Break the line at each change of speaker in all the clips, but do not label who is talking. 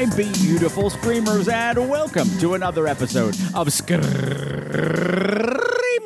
my beautiful screamers, and welcome to another episode of Scream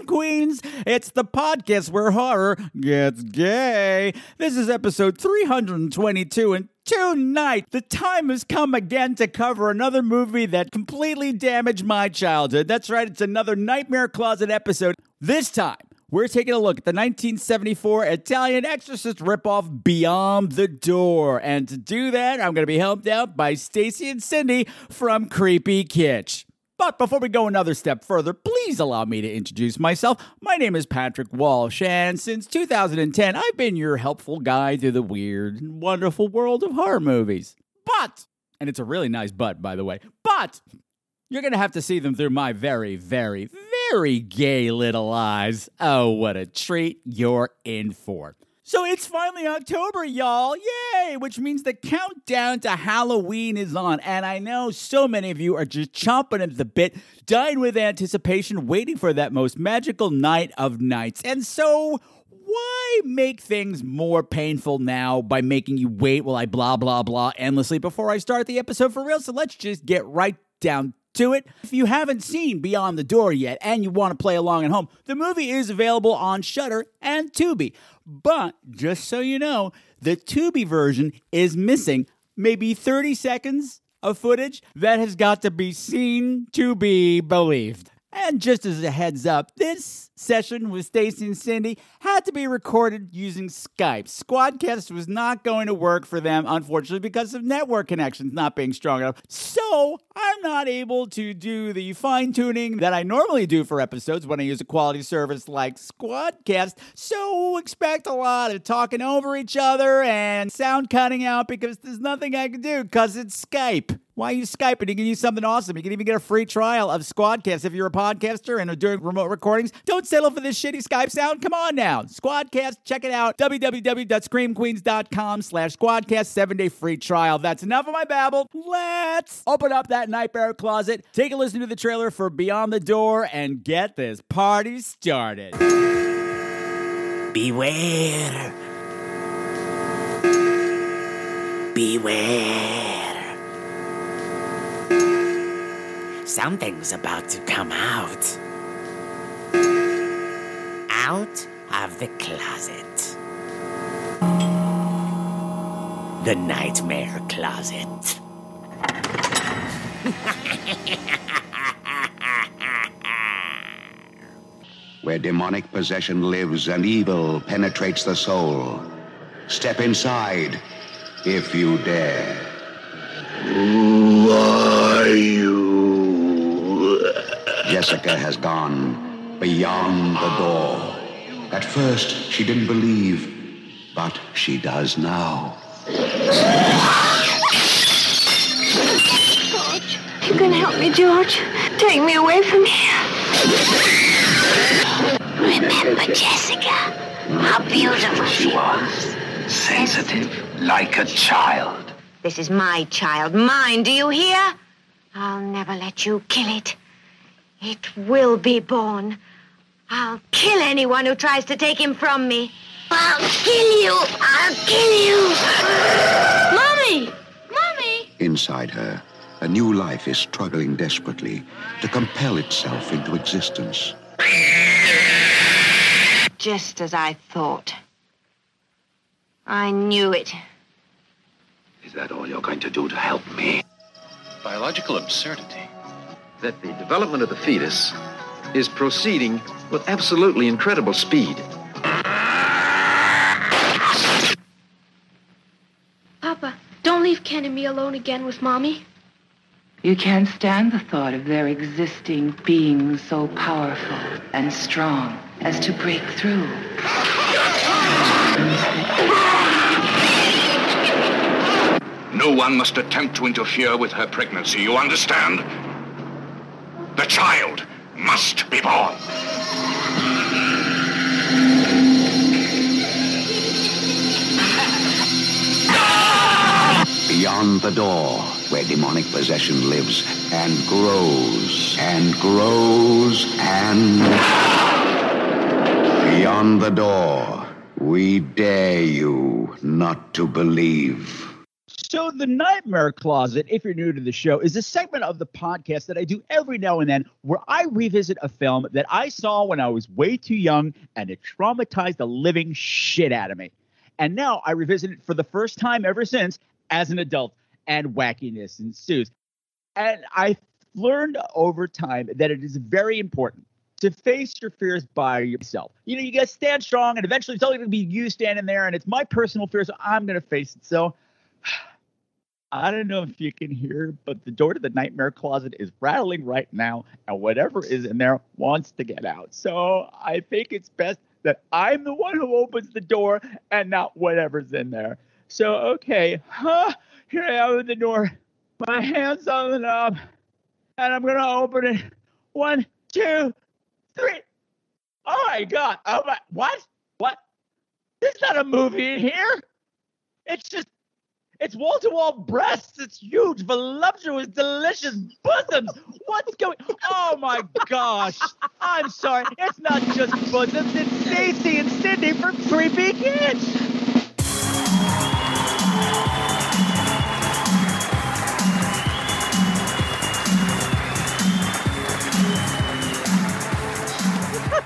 Queens. It's the podcast where horror gets gay. This is episode 322, and tonight the time has come again to cover another movie that completely damaged my childhood. That's right, it's another Nightmare Closet episode. This time, we're taking a look at the 1974 Italian exorcist ripoff Beyond the Door. And to do that, I'm going to be helped out by Stacy and Cindy from Creepy Kitsch. But before we go another step further, please allow me to introduce myself. My name is Patrick Walsh, and since 2010, I've been your helpful guide through the weird and wonderful world of horror movies. But, and it's a really nice but, by the way, but you're going to have to see them through my very, very, very gay little eyes. Oh, what a treat you're in for. So it's finally October, y'all. Yay! Which means the countdown to Halloween is on. And I know so many of you are just chomping at the bit, dying with anticipation, waiting for that most magical night of nights. And so why make things more painful now by making you wait while I blah, blah, blah endlessly before I start the episode for real? So let's just get right down to it. If you haven't seen Beyond the Door yet and you want to play along at home, the movie is available on Shudder and Tubi. But just so you know, the Tubi version is missing maybe 30 seconds of footage that has got to be seen to be believed. And just as a heads up, this session with Stacy and Cindy had to be recorded using Skype. Squadcast was not going to work for them, unfortunately, because of network connections not being strong enough. So I'm not able to do the fine tuning that I normally do for episodes when I use a quality service like Squadcast. So expect a lot of talking over each other and sound cutting out because there's nothing I can do because it's Skype. Why are you Skyping? You can use something awesome. You can even get a free trial of Squadcast if you're a podcaster and are doing remote recordings. Don't settle for this shitty Skype sound. Come on now. Squadcast, check it out. www.screamqueens.com slash squadcast. Seven-day free trial. That's enough of my babble. Let's open up that nightmare closet, take a listen to the trailer for Beyond the Door, and get this party started.
Beware. Beware. Something's about to come out. Out of the closet. The Nightmare Closet.
where demonic possession lives and evil penetrates the soul. Step inside, if you dare. Who are you? Jessica has gone beyond the door. At first, she didn't believe, but she does now.
George, you can help me, George. Take me away from here. Remember Jessica? How beautiful she was.
sensitive, like a child.
This is my child, mine. Do you hear? I'll never let you kill it. It will be born. I'll kill anyone who tries to take him from me. I'll kill you. I'll kill you. Mommy! Mommy!
Inside her, a new life is struggling desperately to compel itself into existence.
Just as I thought. I knew it.
Is that all you're going to do to help me?
biological absurdity that the development of the fetus is proceeding with absolutely incredible speed.
Papa, don't leave Ken and me alone again with Mommy.
You can't stand the thought of their existing being so powerful and strong as to break through.
No one must attempt to interfere with her pregnancy, you understand? The child must be born.
Beyond the door, where demonic possession lives and grows and grows and. Beyond the door, we dare you not to believe.
So, the Nightmare Closet, if you're new to the show, is a segment of the podcast that I do every now and then where I revisit a film that I saw when I was way too young and it traumatized the living shit out of me. And now I revisit it for the first time ever since as an adult, and wackiness ensues. And I learned over time that it is very important to face your fears by yourself. You know, you to stand strong, and eventually it's only going to be you standing there, and it's my personal fear, so I'm going to face it. So I don't know if you can hear, but the door to the nightmare closet is rattling right now, and whatever is in there wants to get out. So I think it's best that I'm the one who opens the door and not whatever's in there. So, okay, huh, here I am at the door. My hand's on the knob, and I'm going to open it. One, two, three. Oh my God. Oh my, what? What? There's not a movie in here. It's just it's wall to wall breasts. It's huge, voluptuous, delicious bosoms. What's going? Oh my gosh! I'm sorry. It's not just bosoms. It's Stacy and Cindy from Creepy Kitsch.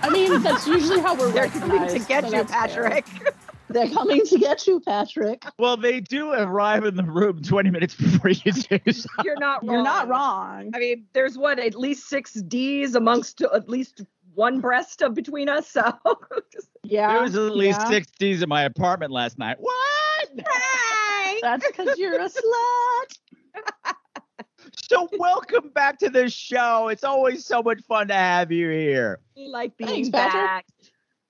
I mean, that's usually how we're
They're coming to get
so
you. Patrick.
They're coming to get you, Patrick.
Well, they do arrive in the room 20 minutes before you do. So.
You're not wrong.
You're not wrong.
I mean, there's what at least six D's amongst at least one breast of between us. So
Yeah.
There was at least
yeah.
six D's in my apartment last night. What?
That's because you're a slut.
So welcome back to the show. It's always so much fun to have you here.
we like being
Thanks, Patrick.
back.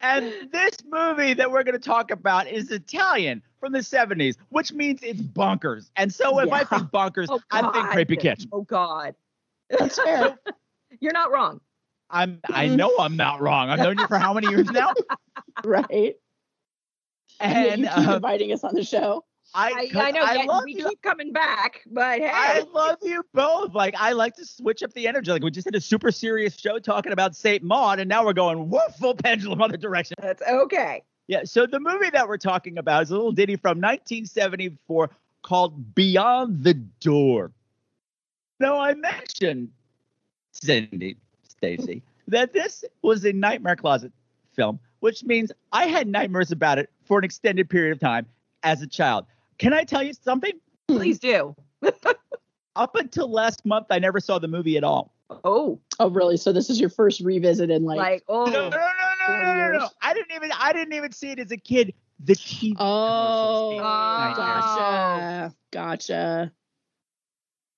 And this movie that we're going to talk about is Italian from the 70s, which means it's bonkers. And so if I think bonkers,
Oh,
I think Creepy Kitchen.
Oh God,
That's fair.
you're not wrong.
I'm I know I'm not wrong. I've known you for how many years now?
right. And yet
And
you keep
uh,
inviting us on the show.
I,
I, know.
I
yet
love
we
you.
keep coming back, but hey,
I love you both. Like I like to switch up the energy. Like we just did a super serious show talking about Saint Maud, and now we're going woof full pendulum other direction.
that's okay.
Yeah. So the movie that we're talking about is a little ditty from 1974 called Beyond the Door. Now I mentioned Cindy, Stacy, that this was a Nightmare Closet film, which means I had nightmares about it for an extended period of time as a child. Can I tell you something?
Please do.
Up until last month, I never saw the movie at all.
Oh,
Oh, really? So this is your first revisit in like.
like oh,
No, no, no, no, no, no, no, no. I didn't even I didn't even see it as a kid. The TV.
oh.
Oh.
gotcha. Gotcha.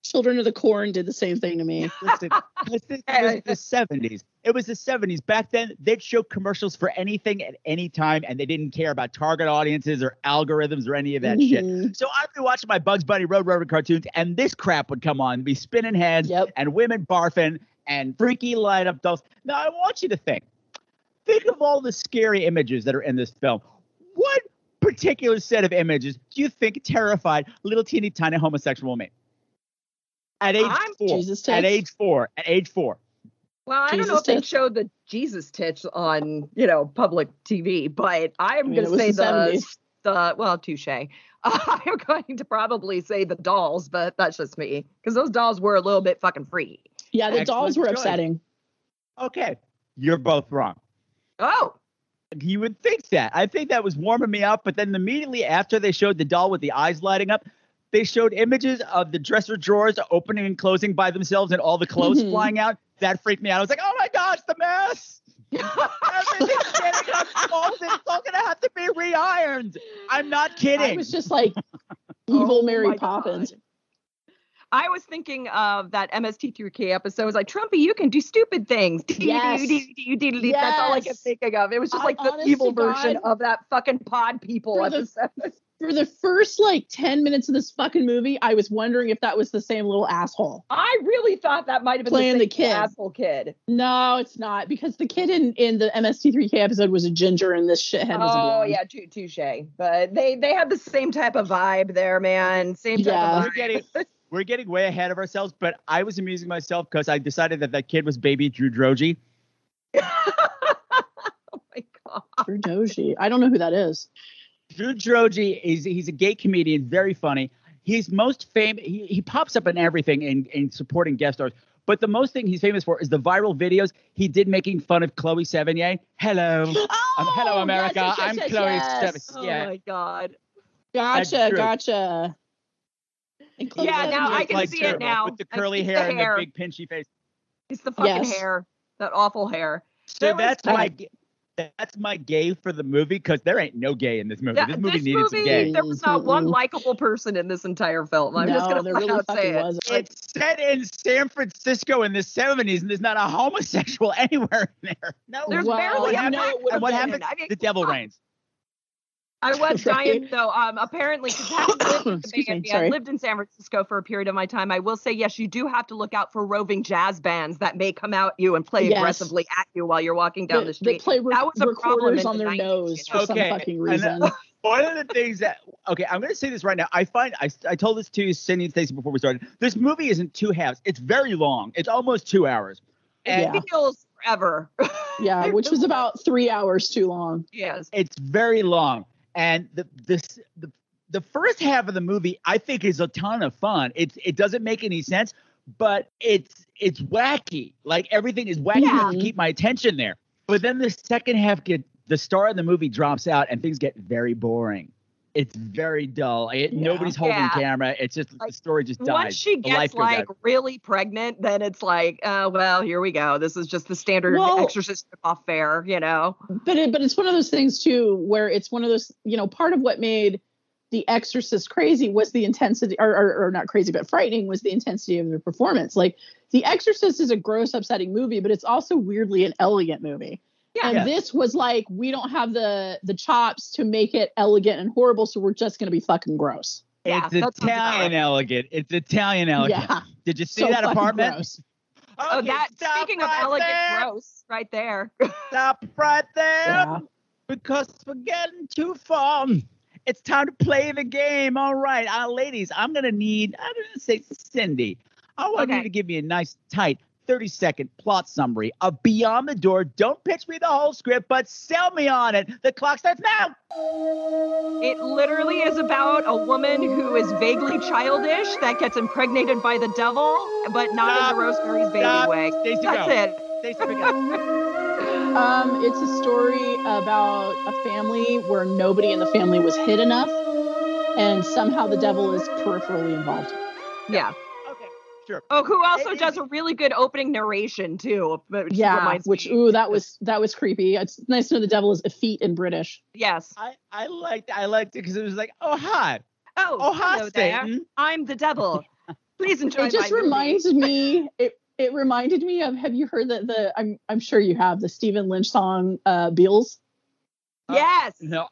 Children of the Corn did the same thing to me.
Listen, this was the seventies. It was the seventies. Back then, they'd show commercials for anything at any time, and they didn't care about target audiences or algorithms or any of that shit.
Mhm.
So I'd be watching my Bugs Bunny Road Road cartoons, and this crap would come on, be spinning heads,
Yep.
and women barfing, and freaky light up dolls. Now I want you to think. Think of all the scary images that are in this film. What particular set of images do you think terrified little teeny tiny homosexual me? At age
I'm-
four.
Jesus
At age four. At age four.
well, I don't know
Jesus
if they showed the Jesus tits on you know public TV, but I'm
mean,
going to say
the
the
70s.
the well, touche. I'm going to probably say the dolls, but that's just me because those dolls were a little bit fucking free.
Yeah, the dolls were
choice.
upsetting.
Okay. You're both wrong.
Oh,
You would think that. I think that was warming me up, but then immediately after they showed the doll with the eyes lighting up, they showed images of the dresser drawers opening and closing by themselves and all the clothes
Mhm.
flying out. That freaked me out. I was like, oh my gosh, the mess. Everything's getting unfolded. It's all going to have to be re-ironed. I'm not
I
kidding.
was just like evil
Oh
Mary Poppins.
God. I was thinking of that MST3K episode. It was like, Trumpy, you can do stupid things.
Yes.
That's all I kept
Yes.
thinking of. It was just
I-
like the evil
to
version
God,
of that fucking pod people
For the-
episode.
For the first like 10 minutes of this fucking movie, I was wondering if that was the same little asshole.
I really thought that might have been
Playing
the,
the
same
kid.
asshole kid.
No, it's not because the kid in, in the MST3K episode was a ginger and this shithead was a
Oh
blonde.
yeah, tou- touche. But they they had the same type of vibe there, man. Same type
Yeah.
of
We're getting we're getting way ahead of ourselves, but I was amusing myself because I decided that that kid was baby Drew Droege.
oh my god.
For Doji. I don't know who that is.
Drew Droege is he's a gay comedian, very funny. He's most famous. He, he pops up in everything in, in supporting guest stars. But the most thing he's famous for is the viral videos he did making fun of Chloe Sevigny. Hello, um, hello
Oh,
America.
yes, yes,
I'm
yes,
Chloe
yes.
Sevigny.
Oh
Yeah,
my god.
Gotcha, gotcha. And Chloe
Yeah, now I can
like
see it now.
with the curly
see the
hair and the big pinchy face.
It's the fucking
Yes.
hair. That awful hair.
So
There was-
that's my that's my gay for the movie because there ain't no gay in this movie.
Yeah,
this movie needed some gay.
there was not one likable person in this entire film. I'm just gonna flat
really
out say it.
wasn't.
It's set in San Francisco in the 70s, and there's not a homosexual anywhere in there. No.
There's
Well,
barely
you
a
know,
black
it would've
and what happened?
I mean,
the devil
on.
reigns.
I was
Right.
dying though. Um, apparently, because having lived in the
Excuse
Bay
me,
I lived in San Francisco for a period of my time. I will say, yes, you do have to look out for roving jazz bands that may come out you and play
Yes.
aggressively at you while you're walking down the
That,
street.
that play re-
That was a problem
recorders
in
on
the
their
90s,
nose
you
for
know?
some fucking reason.
uh, One of the things that okay, I'm going to say this right now. I find I, I told this to Cindy and Stacey before we started. This movie isn't two halves. It's very long. It's almost two hours. And
It feels forever.
yeah, which was about three hours too long.
yes.
it's very long. And the this the the first half of the movie I think is a ton of fun. It's it doesn't make any sense, but it's it's wacky. Like everything is wacky
Yeah.
to keep my attention there. But then the second half get the star of the movie drops out and things get very boring. It's very dull. It,
Yeah.
Nobody's holding
Yeah.
camera. It's just the story just dies.
Once she gets like
out.
really pregnant, then it's like, uh, well, here we go. This is just the standard
Well-
exorcist off fare, you know?
But it, but it's one of those things too where it's one of those you know part of what made The Exorcist crazy was the intensity or, or or not crazy but frightening was the intensity of the performance. Like The Exorcist is a gross upsetting movie, but it's also weirdly an elegant movie.
Yeah.
and
Yeah.
this was like we don't have the the chops to make it elegant and horrible, so we're just gonna be fucking gross.
Yeah,
it's
that
Italian
right.
elegant. It's Italian elegant.
Yeah,
Did you see
so
that apartment?
gross.
Oh,
Okay,
that
stop
speaking of elegant
there.
gross, right there.
Stop right there.
Yeah.
because we're getting too far. It's time to play the game. All right, uh, ladies, I'm gonna need. I'm gonna say Cindy. I want you to give me a nice, tight, 30 second plot summary of Beyond the Door. Don't pitch me the whole script, but sell me on it. The clock starts now.
It literally is about a woman who is vaguely childish that gets impregnated by the devil, but not
Stop.
in the Rosemary's Baby
Stop.
way.
Stacey,
That's
go.
it.
Stacey, begin.
Um, it's a story about a family where nobody in the family was hit enough, and somehow the devil is peripherally involved.
Yeah.
okay, sure.
Oh, who also
It-
does a really good opening narration too. Which
yeah, which
me.
ooh, that was that was creepy. It's nice to know the devil is effete in British.
Yes.
I I liked I liked it because it was like, oh hi,
Oh,
oh hi,
hello there. I'm the devil. Please enjoy
it just
my movie.
reminds me. It it reminded me of. Have you heard that the? I'm I'm sure you have the Stephen Lynch song uh, "Beelz."
Yes.
No,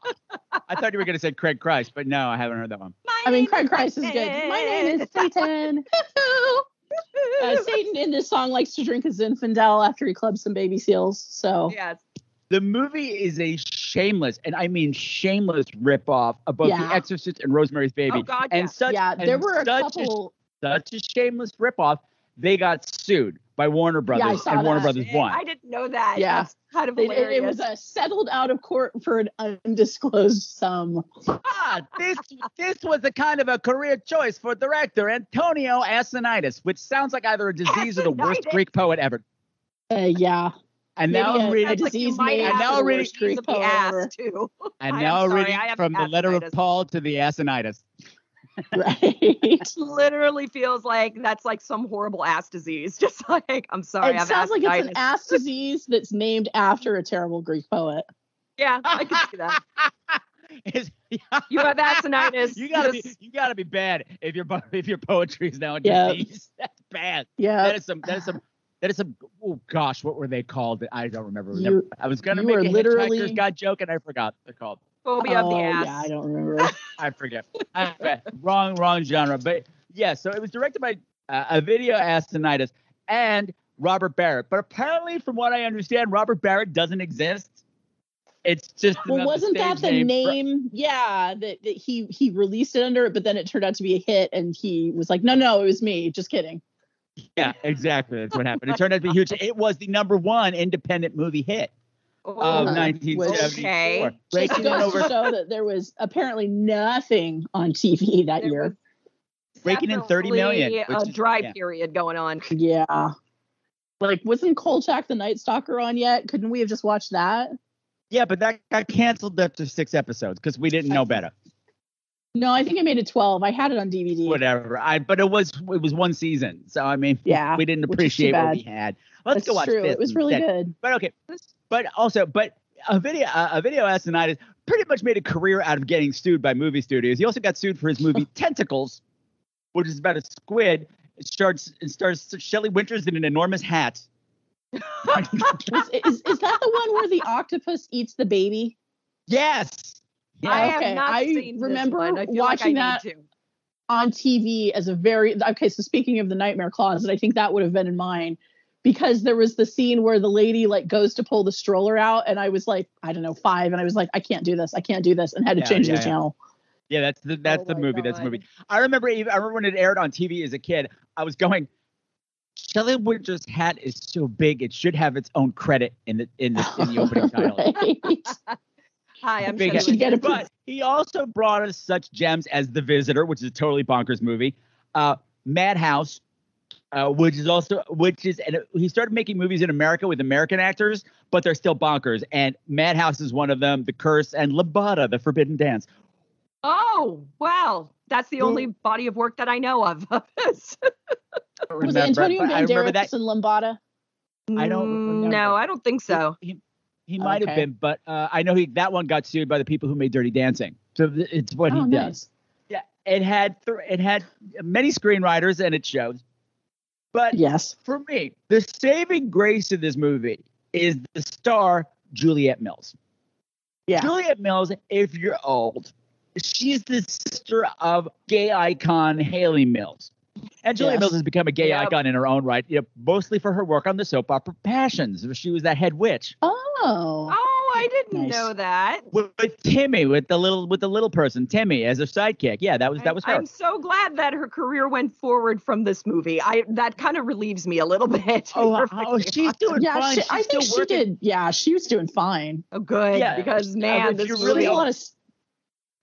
I thought you were gonna say Craig Christ, but no, I haven't heard that one.
My
I mean,
name
Craig Christ is good. My name is Satan. uh, Satan in this song likes to drink a Zinfandel after he clubs some baby seals. So
Yes.
The movie is a shameless, and I mean shameless, ripoff of both
Yeah.
The Exorcist and Rosemary's Baby.
Oh, God,
and
yeah.
such,
yeah,
and
there were a
such
couple.
such a shameless ripoff. They got sued by Warner Brothers,
saw
and Warner. Brothers won.
I didn't know that.
Yeah.
That's kind of
It, it-
hilarious.
it was a settled out of court for an undisclosed sum.
ah, this this was a kind of a career choice for director Antonio Assonitis, which sounds like either a disease or the worst Greek poet ever.
Uh, yeah,
And
Maybe
now
a-
I'm
a
reading.
Sounds like you
disease
might
And now
the
I'm reading-
worst disease the
Greek
ass
poet
too.
And
I am
now
sorry,
reading from the letter of. Paul to the Assonitis.
right.
Literally feels like that's like some horrible ass disease. Just like I'm sorry, I
it sounds like it's an ass disease that's named after a terrible Greek poet.
Yeah, I can see that.
Is,
You have assonitis.
you gotta be you gotta be bad if your if your poetry is now a
Yeah.
disease. That's bad.
Yeah.
That is some that is some that is some oh gosh, what were they called? I don't remember.
You-
I was gonna make a
literally-
Hitchhiker's Guide joke and I forgot what they're called.
Phobia of the
Oh,
ass.
Yeah, I don't remember.
I forget. I forget. wrong, wrong genre. But yeah, so it was directed by uh, Ovidio Assonitis and Robert Barrett. But apparently, from what I understand, Robert Barrett doesn't exist. It's just
well, wasn't that the
name for-
Yeah, that, that he he released it under it, but then it turned out to be a hit, and he was like, "No, no, it was me. Just kidding."
Yeah, exactly. That's what happened. It turned out to be huge. It was the number one independent movie hit of
Oh,
Uh,
1974.
okay.
Just
Breaking it
goes
over,
to show that there was apparently nothing on TV that
There
year.
Breaking in 30 million,
A
is-
dry
yeah.
period going on.
Yeah. Like, wasn't Kolchak the Night Stalker on yet? Couldn't we have just watched that?
yeah, but that got canceled after six episodes because we didn't know better.
No, I think I made it 12. I had it on DVD.
Whatever. I but it was it was one season, so I mean,
Yeah,
we didn't
which is too
appreciate what we had. Let's
That's
go watch
true.
this.
It was really
instead.
good.
But okay, but also, but a video, uh, Ovidio Assonitis pretty much made a career out of getting sued by movie studios. He also got sued for his movie Tentacles, which is about a squid. It starts, it stars Shelley Winters in an enormous hat.
Was, is, is that the one where the octopus eats the baby?
Yes.
I
Okay,
have not
I
seen this
remember
one. I feel
watching
like I
that
need to.
on TV as a very okay. So speaking of the Nightmare Closet, I think that would have been in mine because there was the scene where the lady like goes to pull the stroller out, and I was like, I don't know, five, and I was like, I can't do this, I can't do this, and had to
Yeah,
change
yeah,
the
yeah.
channel.
Yeah, that's the that's
Oh
the
my
movie. That's the movie. I remember even I remember when it aired on TV as a kid. I was going. Shelley Winters' hat is so big; it should have its own credit in the in the in the opening title.
Hi, I'm
Big
Shelley
Should get
But he also brought us such gems as The Visitor, which is a totally bonkers movie. Uh, Madhouse, uh, which is also which is and he started making movies in America with American actors, but they're still bonkers. And Madhouse is one of them. The Curse and Lambada, The Forbidden Dance.
Oh, wow. That's the
Who-
only body of work that I know of. of.
Was it
Remember-
Antonio
but I remember
Banderas
that
and Lambada?
I don't
Mm,
remember.
No, I don't think so.
He, he might have been, but uh, I know he that one got sued by the people who made Dirty Dancing. So it's what he
oh,
does. Yeah, it had th- it had many screenwriters and it shows. But
Yes.
for me, the saving grace of this movie is the star Juliet Mills.
Yeah.
Juliet Mills, if you're old, she's the sister of gay icon Hayley Mills. And Juliet
Yes.
Mills has become a gay icon in her own right, you know, mostly for her work on the soap opera Passions. where She was that head witch
Oh.
oh I didn't
Nice.
know that.
with, with Timmy, with the little with the little person, Timmy as a sidekick. Yeah, that was that was her.
I'm so glad that her career went forward from this movie. I that kind of relieves me a little bit.
Oh, oh, she's doing
Yeah,
fine.
she,
She's
I think she
working.
did. Yeah, she was doing fine.
Oh, good.
Yeah,
because
uh,
man,
if
this
you're
She did
really
a
really
lot of s-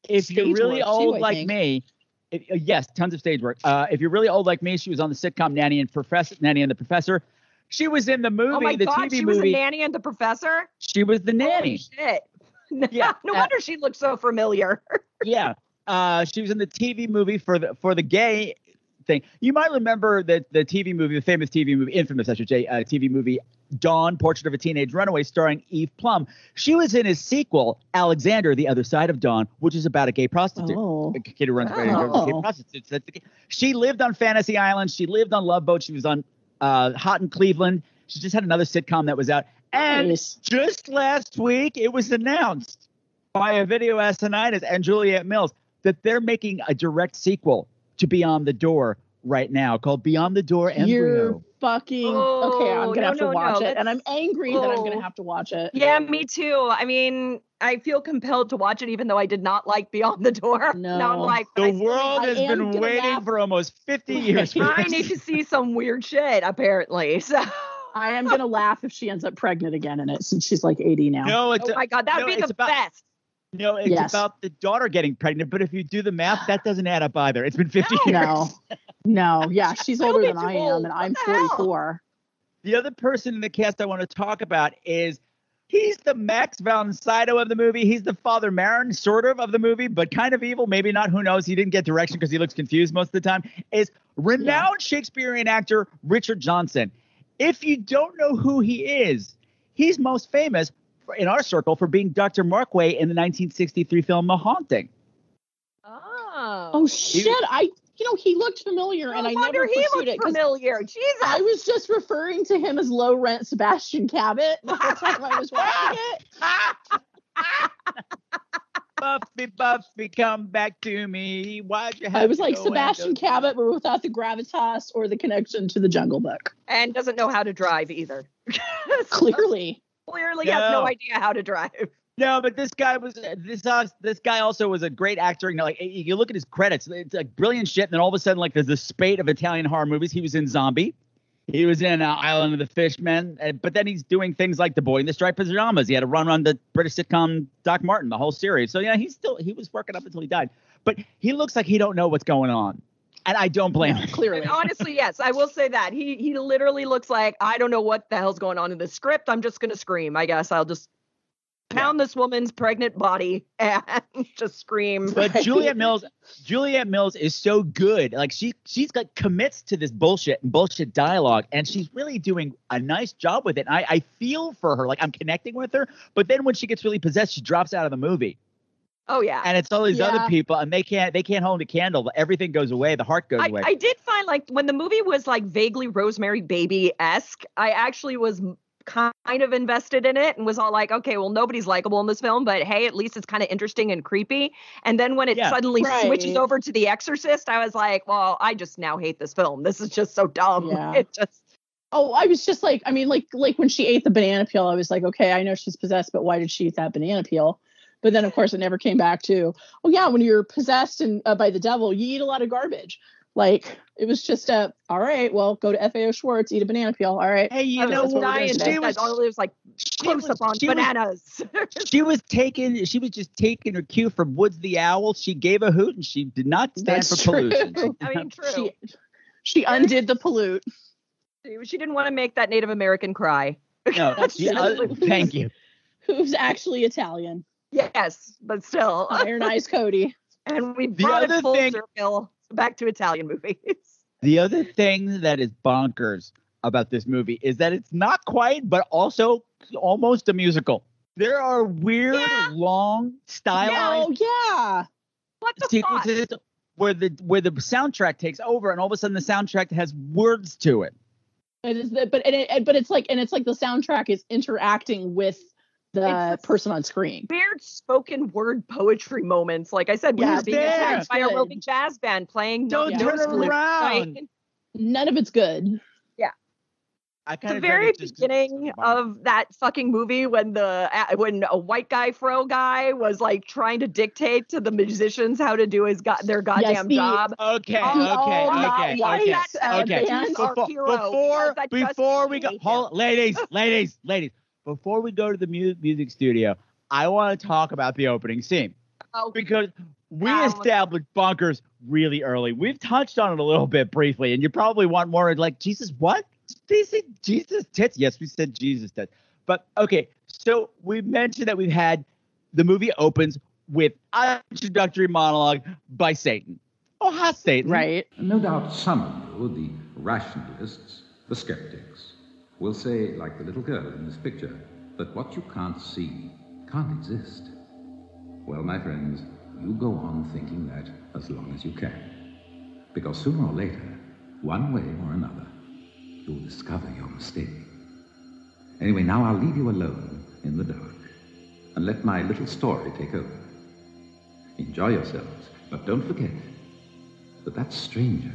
if you're really
work, too,
old like me, if, uh, yes, tons of stage work. Uh, if you're really old like me, she was on the sitcom Nanny and Professor, Nanny and the Professor. She was in the movie,
Oh my
the
god,
TV
she was
movie.
a nanny and the professor.
She was the nanny.
Holy shit.
Yeah,
no wonder she looked so familiar.
yeah, uh, she was in the TV movie for the for the gay thing. You might remember that the TV movie, the famous TV movie, infamous, I should say, uh, TV movie Dawn: Portrait of a Teenage Runaway, starring Eve Plumb. She was in his sequel, Alexander: The Other Side of Dawn, which is about a gay prostitute.
Oh.
a kid who runs away
Oh.
gay. That's the, she lived on Fantasy Island. She lived on Love Boat. She was on uh, Hot in Cleveland. She just had another sitcom that was out. And
Nice.
just last week, it was announced by Ovidio Assonitis and Juliet Mills that they're making a direct sequel to Beyond the Door right now called Beyond the Door
and
You're
fucking
Oh,
okay. I'm oh, gonna
no,
have to
no,
watch
no,
it, and I'm
that's-
angry that I'm gonna
oh.
have to watch it.
yeah, me too. I mean, I feel compelled to watch it, even though I did not like Beyond the Door.
No.
Now I'm like,
The
I
world
I
has
am
been waiting
laugh.
for almost 50 years. for
I need to see some weird shit, apparently. So,
I am gonna laugh if she ends up pregnant again in it, since she's like 80 now.
No, it's
oh my god, that would
no,
be the
about-
best.
No, it's
Yes.
about the daughter getting pregnant, but if you do the math, that doesn't add up either. It's been 50
No.
years.
No, no, yeah, she's older than I am, and I'm
the
44.
The other person in the cast I want to talk about is he's the Max von Sydow of the movie. He's the Father Merrin, sort of, of the movie, but kind of evil. Maybe not. Who knows? He didn't get direction because he looks confused most of the time. Is renowned Shakespearean actor Richard Johnson. If you don't know who he is, he's most famous in our circle for being Dr. Markway in the 1963 film The Haunting.
Oh.
Oh shit! I you know he looked familiar, and I
wonder
never
he
pursued
looked familiar. Jesus.
I was just referring to him as low rent Sebastian Cabot the whole time I was watching it.
Buffy, Buffy, come back to me. Why'd you have
I was
to
like Sebastian
and
Cabot, but without the gravitas or the connection to the Jungle Book.
and doesn't know how to drive either.
Clearly,
Clearly has no
No.
idea how to drive.
No, but this guy was this uh, this guy also was a great actor. You know, like you look at his credits, it's like brilliant shit. And then all of a sudden, like there's this spate of Italian horror movies. He was in Zombie. He was in uh, Island of the Fishmen, uh, but then he's doing things like The Boy in the Striped Pajamas. He had a run on the British sitcom Doc Martin, the whole series. So yeah, he's still he was working up until he died. But he looks like he don't know what's going on, and I don't blame him.
clearly.
And honestly, yes, I will say that he he literally looks like I don't know what the hell's going on in the script. I'm just gonna scream. I guess I'll just pound this woman's pregnant body and just scream.
But Juliet Mills, Juliet Mills is so good. Like she she's got commits to this bullshit and bullshit dialogue, and she's really doing a nice job with it. And I, I feel for her, like I'm connecting with her. But then when she gets really possessed, she drops out of the movie,
oh yeah.
and it's all these
Yeah.
other people, and they can't they can't hold a candle. Everything goes away. The heart goes
I,
away.
I did find like when the movie was like vaguely Rosemary Baby esque, I actually was kind of invested in it and was all like, okay, well, nobody's likable in this film, but hey, at least it's kind of interesting and creepy. And then when it
Yeah.
suddenly switches over to The Exorcist, I was like, well, I just now hate this film. This is just so dumb.
Yeah.
It just,
Oh, I was just like, I mean, like, like when she ate the banana peel, I was like, okay, I know she's possessed, but why did she eat that banana peel? But then, of course, it never came back to, oh yeah, when you're possessed and uh, by the devil, you eat a lot of garbage. Like it was just a, all right, well, go to FAO Schwarz, eat a banana peel. All right.
hey, you
I
know
was
what we're
what?
today.
She was,
all it was like close
was-
up on
she was-
bananas.
she was taking she was just taking her cue from Woods the Owl. She gave a hoot, and she did not stand
That's
for
true.
pollution.
I mean, true.
She, she undid the pollute.
She, she didn't want to make that Native American cry.
No, she- uh, thank you.
Who's actually Italian?
Yes, but still.
Iron Eyes Cody.
and we
The
brought
other
it full
thing-
circle back to Italian movies.
The other thing that is bonkers about this movie is that it's not quite, but also almost a musical. There are weird,
Yeah.
long stylized
Oh yeah.
What the fuck?
where the where the soundtrack takes over, and all of a sudden the soundtrack has words to it.
It is the, but and it, but it's like and it's like the soundtrack is interacting with the person on screen.
Weird spoken word poetry moments. Like I said, we
Yeah,
were being attacked by a
Good.
roving jazz band playing
Don't
no-
turn
nose
around.
Like,
None of it's good. Yeah.
I
the
kind of
very beginning of that fucking movie when the uh, when a white guy fro guy was like trying to dictate to the musicians how to do his go- their goddamn
the-
job.
Okay, okay, okay, okay, okay. Before, before,
Because I just
before we go,
hate
hold, ladies, ladies, ladies. Before we go to the mu- music studio, I want to talk about the opening scene
Oh,
because we
Um,
established bunkers really early. We've touched on it a little bit briefly, and you probably want more. Like Jesus, what? Did they say Jesus tits? Yes, we said Jesus tits. But okay, so we mentioned that we've had the movie opens with an introductory monologue by Satan. Oh, hi, Satan.
Right.
No doubt some of you, the rationalists, the skeptics, will say, like the little girl in this picture, that what you can't see can't exist. Well, my friends, you go on thinking that as long as you can. Because sooner or later, one way or another, you'll discover your mistake. Anyway, now I'll leave you alone in the dark and let my little story take over. Enjoy yourselves, but don't forget that that stranger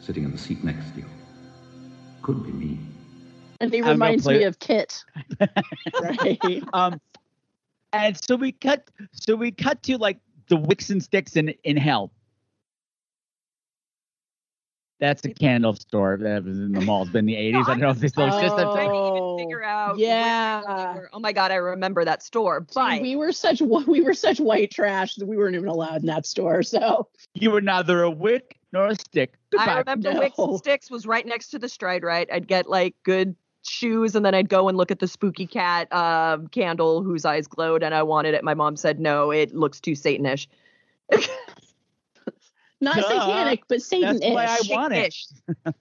sitting in the seat next to you could be me.
And he reminds
play-
me of Kit. right.
Um, and so we cut. So we cut to like the wicks and sticks in in hell. That's a candle store that was in the mall. It's been the 80s. I don't know if they still exist.
I didn't
Oh,
even figure out.
yeah.
where they were. Oh my god, I remember that store. But
we were such we were such white trash that we weren't even allowed in that store. So
You were neither a wick nor a stick. Goodbye.
I remember
No.
Wicks and Sticks was right next to the Stride Rite. I'd get like good shoes, and then I'd go and look at the spooky cat um, candle whose eyes glowed, and I wanted it. My mom said no, it looks too Satanish.
not
Duh.
satanic, but Satan
That's why I want it.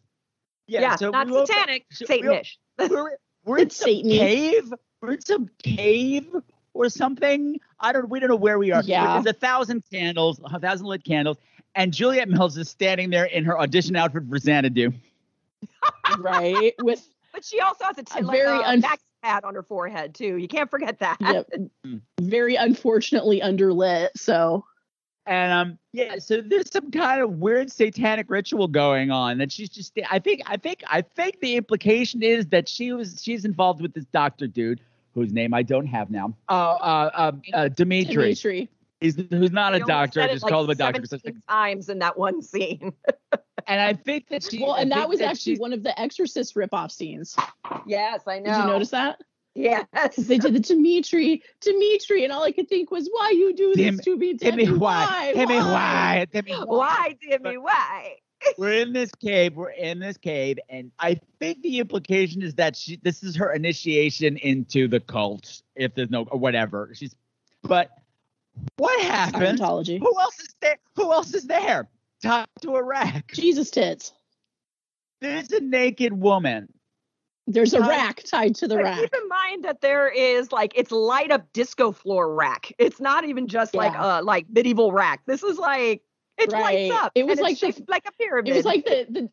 Yeah,
Yeah,
so
not
we open-
satanic,
so we op-
Satanish.
we're, we're in
It's
some
Satan-y.
cave. We're in some cave or something. I don't. We don't know where we are.
Yeah.
There's a thousand candles, a thousand lit candles, and Juliet Mills is standing there in her audition outfit for Xanadu.
right with
But she also has a, t-
A
like,
very
a
unf-
max pad on her forehead too. You can't forget that.
yep, very unfortunately underlit. So
And um, yeah, so there's some kind of weird satanic ritual going on that she's just. I think, I think, I think the implication is that she was she's involved with this doctor dude whose name I don't have now. Uh, uh, uh, uh Dimitri.
Dimitri.
He's who's not a doctor. I just
like,
call him a doctor. I
17 times in that one scene.
And I think that she.
Well, and that
think
was actually
she's-
one of the Exorcist ripoff scenes.
yes, I know.
Did you notice that?
Yes.
they did the Dimitri, Dimitri, and all I could think was, "Why you do this
Dim-
to me,
Timmy,
Timmy?
why? Timmy, why? Timmy, why?
Why, Timmy? Why?
We're in this cave. We're in this cave, and I think the implication is that she. This is her initiation into the cult. If there's no or whatever, she's. But what happened?
Scientology.
Who else is there? Who else is there? Tied to a rack.
Jesus tits.
There's a naked woman.
There's a
Tied-
rack tied to the rack.
Keep in mind that there is like it's light up disco floor rack. It's not even just like a like medieval rack. This is like it
Right.
lights up.
It was
and
like
it's
the-
like a pyramid.
It was like the the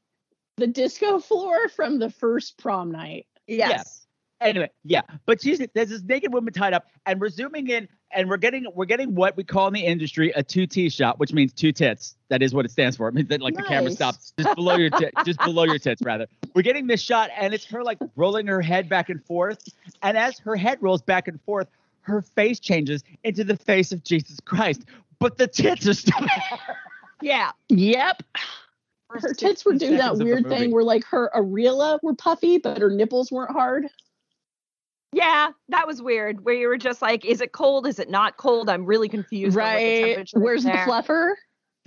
the disco floor from the first prom night.
yes.
Anyway, yeah, but she's there's this naked woman tied up, and we're zooming in, and we're getting we're getting what we call in the industry a two T shot, which means two tits. That is what it stands for. It means that like the camera stops just below your tit, just below your tits rather. We're getting this shot, and it's her like rolling her head back and forth, and as her head rolls back and forth, her face changes into the face of Jesus Christ, but the tits are still there.
Yeah.
Yep.
First
Her tits were
60
doing that
seconds of the
weird thing where like her areola were puffy, but her nipples weren't hard.
Yeah, that was weird. Where you were just like, is it cold? Is it not cold? I'm really confused. on what the
Right.
temperature
Where's the fluffer?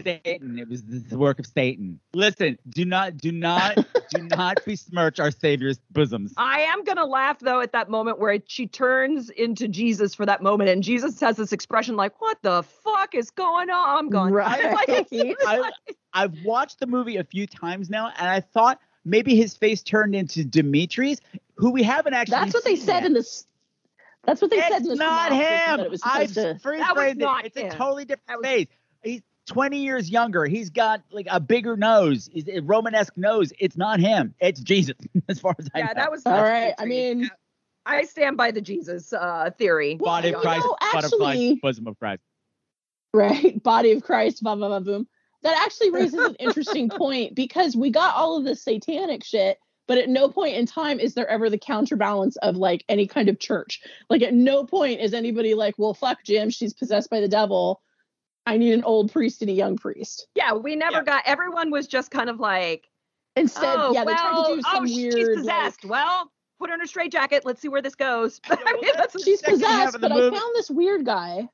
Satan. It was the work of Satan. Listen, do not, do not, do not besmirch our Savior's bosoms.
I am gonna laugh though at that moment where she turns into Jesus for that moment, and Jesus has this expression like, "What the fuck is going on?" I'm going,
Right.
like, it's- it's
I- I've watched the movie a few times now, and I thought maybe his face turned into Dimitri's, who we haven't actually.
That's what they said
yet.
in this. That's what they said in the
It's
this.
not him.
That it was
I
supposed to.
freeze
That was
framed it.
not
It's
him.
a totally different
was-
face. He's 20 years younger. He's got like a bigger nose, He's a Romanesque nose. It's not him. It's Jesus, as far as I know.
yeah, that was
All
that's
right. I mean.
I stand by the Jesus uh, theory.
Body
you
of Christ,
know,
body of Christ, bosom of Christ.
right body of christ blah blah blah boom that actually raises an interesting point because we got all of this satanic shit but at no point in time is there ever the counterbalance of like any kind of church like at no point is anybody like well fuck jim she's possessed by the devil i need an old priest and a young priest
Yeah, we never
Yeah.
got. Everyone was just kind of like,
instead
oh,
yeah they tried to do some
oh, she's possessed.
like,
well, put her in a straitjacket. Let's see where this goes. I mean, that's
she's possessed but i found this weird guy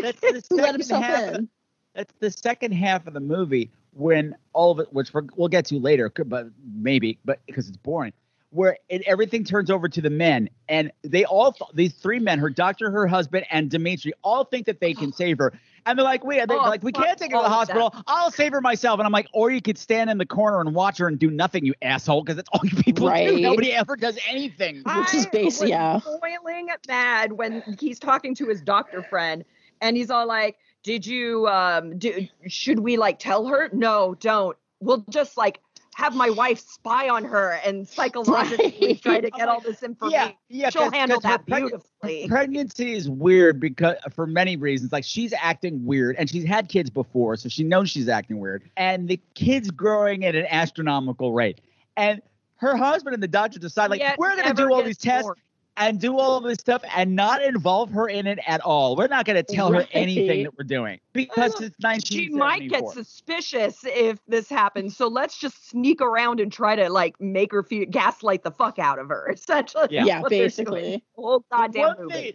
That's the
who let himself
half the-
in
that's the second half of the movie when all of it, which we're, we'll get to later, but maybe, but because it's boring, where it, everything turns over to the men, and they all, th- these three men, her doctor, her husband, and Dimitri, all think that they can save her, and they're like, we, they're
Oh,
like, we can't take her to the
of
hospital. I'll save her myself, and I'm like, or you could stand in the corner and watch her and do nothing, you asshole, because that's all you people do.
Right.
Nobody ever does anything.
Which is
I
basi-
was
yeah.
boiling mad when he's talking to his doctor friend, and he's all like, "Did you um do? Should we like tell her? No, don't. We'll just like." Have my wife spy on her and psychologically
Right.
try to get all this information.
Yeah, yeah,
She'll
'cause-
handle
'cause
that beautifully.
Pregnancy is weird because for many reasons. Like she's acting weird, and she's had kids before, so she knows she's acting weird. And the kid's growing at an astronomical rate. And her husband and the doctor decide, like,
Yet
we're gonna do all these tests. And do all of this stuff and not involve her in it at all. We're not gonna tell her anything that we're doing because
Well,
it's 1974.
She might get suspicious if this happens, so let's just sneak around and try to like make her feel gaslight the fuck out of her. Essentially,
Yeah.
is
Yeah,
what they're doing.
basically.
The whole goddamn
one
movie.
thing,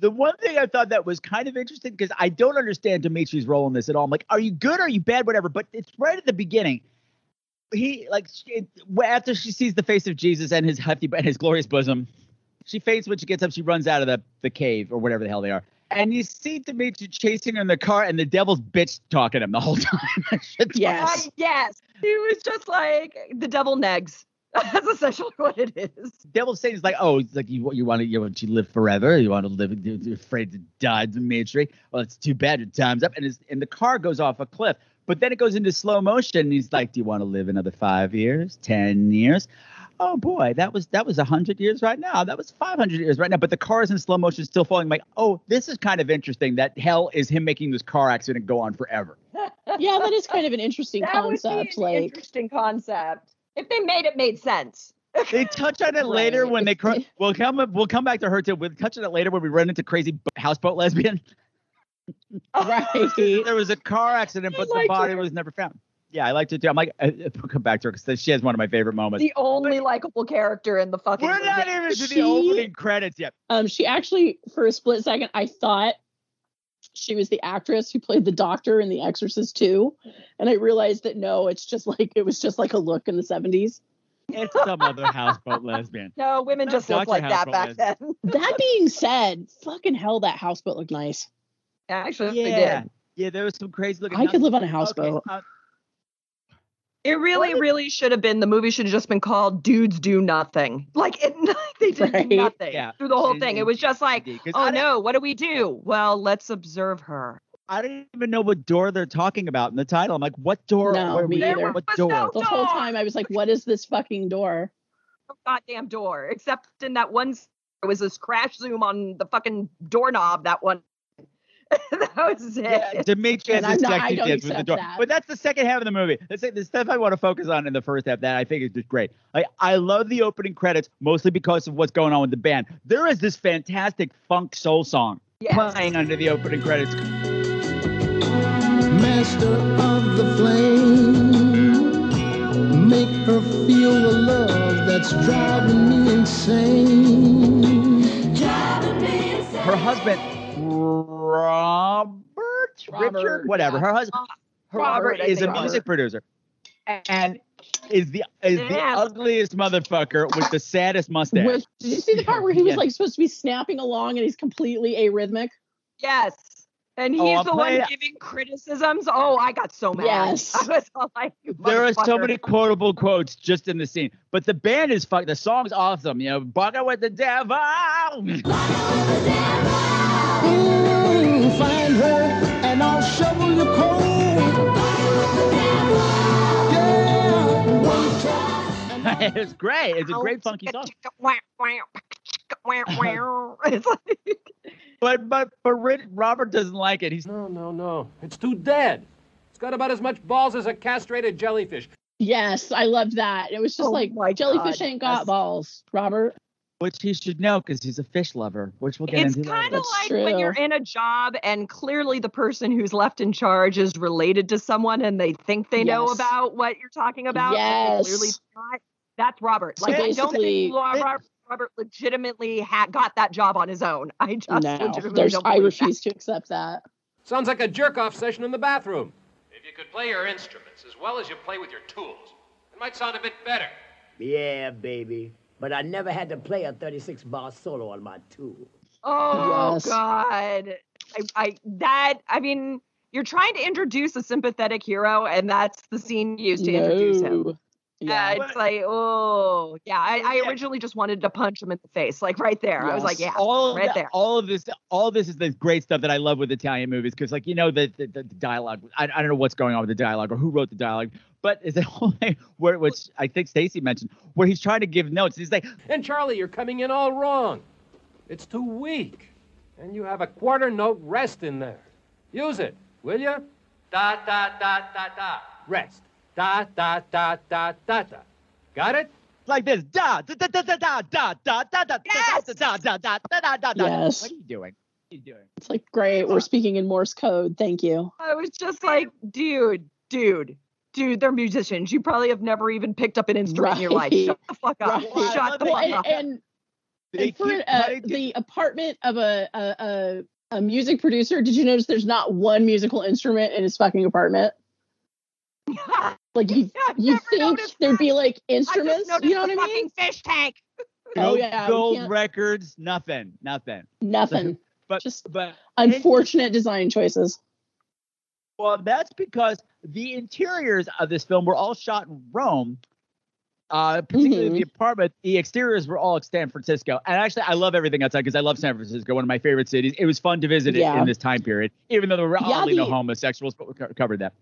the one thing I thought that was kind of interesting because I don't understand Dimitri's role in this at all. I'm like, are you good? Are you bad? Whatever. But it's right at the beginning. He like she- after she sees the face of Jesus and his hefty and his glorious bosom, she faints when she gets up. She runs out of the the cave or whatever the hell they are. And you see Dimitri chasing her in the car, and the devil's bitch talking to him the whole time.
Yes.
Uh, yes. He was just like the devil negs. That's essentially what it is.
Devil's Satan is like, oh, it's like you you want to you want to live forever, you want to live, you're afraid to die, Dimitri. Well, it's too bad, your time's up, and his, and the car goes off a cliff. But then it goes into slow motion, and he's like, do you want to live another five years, ten years? Oh boy, that was that was hundred years right now. That was five hundred years right now. But the car is in slow motion, still falling. I'm like, oh, this is kind of interesting. That hell is him making this car accident go on forever.
yeah, that is kind of an interesting
That would be
concept.
an
Like,
interesting concept. If they made it, made sense.
They touch on it later when they cr- we'll come we'll come back to her too. We'll touch on it later when we run into crazy b- houseboat lesbian.
right.
there was a car accident, but the body
her.
was never found. Yeah, I liked it too. I'm like, uh, uh, we'll come back to her because she has one of my favorite moments.
The only likable character in the fucking.
We're not
movie.
even to
She-
the opening credits yet.
um, she actually, for a split second, I thought she was the actress who played the doctor in The Exorcist 2. And I realized that no, it's just like, it was just like a look in the 70s.
It's some other houseboat lesbian.
No, women just looked like that back
Houseboat
then.
That being said, fucking hell, that houseboat looked nice.
Actually, they
Yeah,
did.
yeah, there was some crazy looking.
I could live on a
Okay,
houseboat.
uh,
It really, really should have been. The movie should have just been called "Dudes Do Nothing." Like it, they did
Right.
nothing
Yeah.
through the whole
And-
thing. It was just like, oh no, what do we do? Well, let's observe her.
I don't even know what door they're talking about in the title. I'm like, what door?
No,
are
me
we-
either.
What door?
no-
The whole time I was like, what is this fucking door?
Goddamn door. Except in that one, s- there was this crash zoom on the fucking doorknob. That one. that was it.
Yeah, Dimitri has
And I'm
his
not- I
sexy
don't
dance with the door.
that.
But that's the second half of the movie. That's the stuff I want to focus on in the first half that I think is just great. Like I love the opening credits mostly because of what's going on with the band. There is this fantastic funk soul song
Yes.
playing under the opening credits.
Master of the flame, make her feel the love that's driving me insane.
Her husband Robert,
Robert,
Richard, whatever.
yeah.
Her husband
Robert,
Robert is a music
Robert.
producer. And is the is the
Yes.
ugliest motherfucker with the saddest mustache.
With, did you see the part where he was
Yeah.
like supposed to be snapping along and he's completely arrhythmic?
Yes. And oh, he's
Oh,
the
play-
one giving criticisms. Oh, I got so mad.
Yes.
I was all like,
There are so many quotable quotes just in the scene, but the band is fuck. The song's awesome. You know, "Bugger with the devil."
Mm, find her and I'll shovel your coal. Yeah, one time.
it's great. It's a great funky song.
it's like,
But but but Rit- Robert doesn't like it. He's
No, no, no. It's too dead. It's got about as much balls as a castrated jellyfish.
Yes, I loved that. It was just
Oh
like
my
jellyfish
God,
ain't got
yes.
balls, Robert.
Which he should know because he's a fish lover, which we'll get
it's
into.
It's
kind
of
That's
like when you're in a job and clearly the person who's left in charge is related to someone and they think they know about what you're talking about.
Yes.
Clearly not. That's Robert.
So
Like I don't
basically-
think Robert, Robert legitimately ha- got that job on his own. I just
No,
don't
I
believe
refuse to accept that.
Sounds like a jerk off session in the bathroom. If you could play your instruments as well as you play with your tools, it might sound a bit better.
Yeah, baby. But I never had to play a 36 bar solo on my tool.
Oh
Yes.
God, I, I that I mean, you're trying to introduce a sympathetic hero, and that's the scene you used to introduce him.
No.
Yeah,
Yeah.
it's like, oh, yeah. I, I
Yeah.
originally just wanted to punch him in the face, like right there. I was like, yeah,
Yes.
all of
right
the-
there.
all of this, all of this is the great stuff that I love with Italian movies because, like, you know, the the, the dialogue. I, I don't know what's going on with the dialogue or who wrote the dialogue, but is the whole where which I think Stacy mentioned where he's trying to give notes. He's like,
And Charlie, you're coming in all wrong. It's too weak. And you have a quarter note rest in there. Use it, will you? Da da da da da. Rest. Da da da da da da. Got it?
like this, da da da da da da da da da da
Yes!
da da da da da da da da.
Yes.
What are you doing? What are you doing?
It's like, great, we're speaking in Morse code. Thank you.
I was just like, dude, dude, dude, they're musicians. You probably have never even picked up an instrument in your life. Shut the fuck up.
Right.
Shut the fuck
and,
up.
and,
They
and for
keep
uh,
cutting
the apartment of a, a a a music producer, did you notice there's not one musical instrument in his fucking apartment? Like you,
Yeah,
you think there'd be
that.
like
I just
instruments? You know
the
what I mean?
fish tank.
Oh,
Gold,
yeah,
gold records, nothing, nothing.
Nothing.
But
Just
but
Unfortunate design choices.
Well, that's because the interiors of this film were all shot in Rome, Uh, particularly
Mm-hmm.
the apartment, the exteriors were all San Francisco, and actually, I love everything outside because I love San Francisco, one of my favorite cities. It was fun to visit it in this time period, even though there were
Yeah,
oddly no
the-
homosexuals, but we covered that.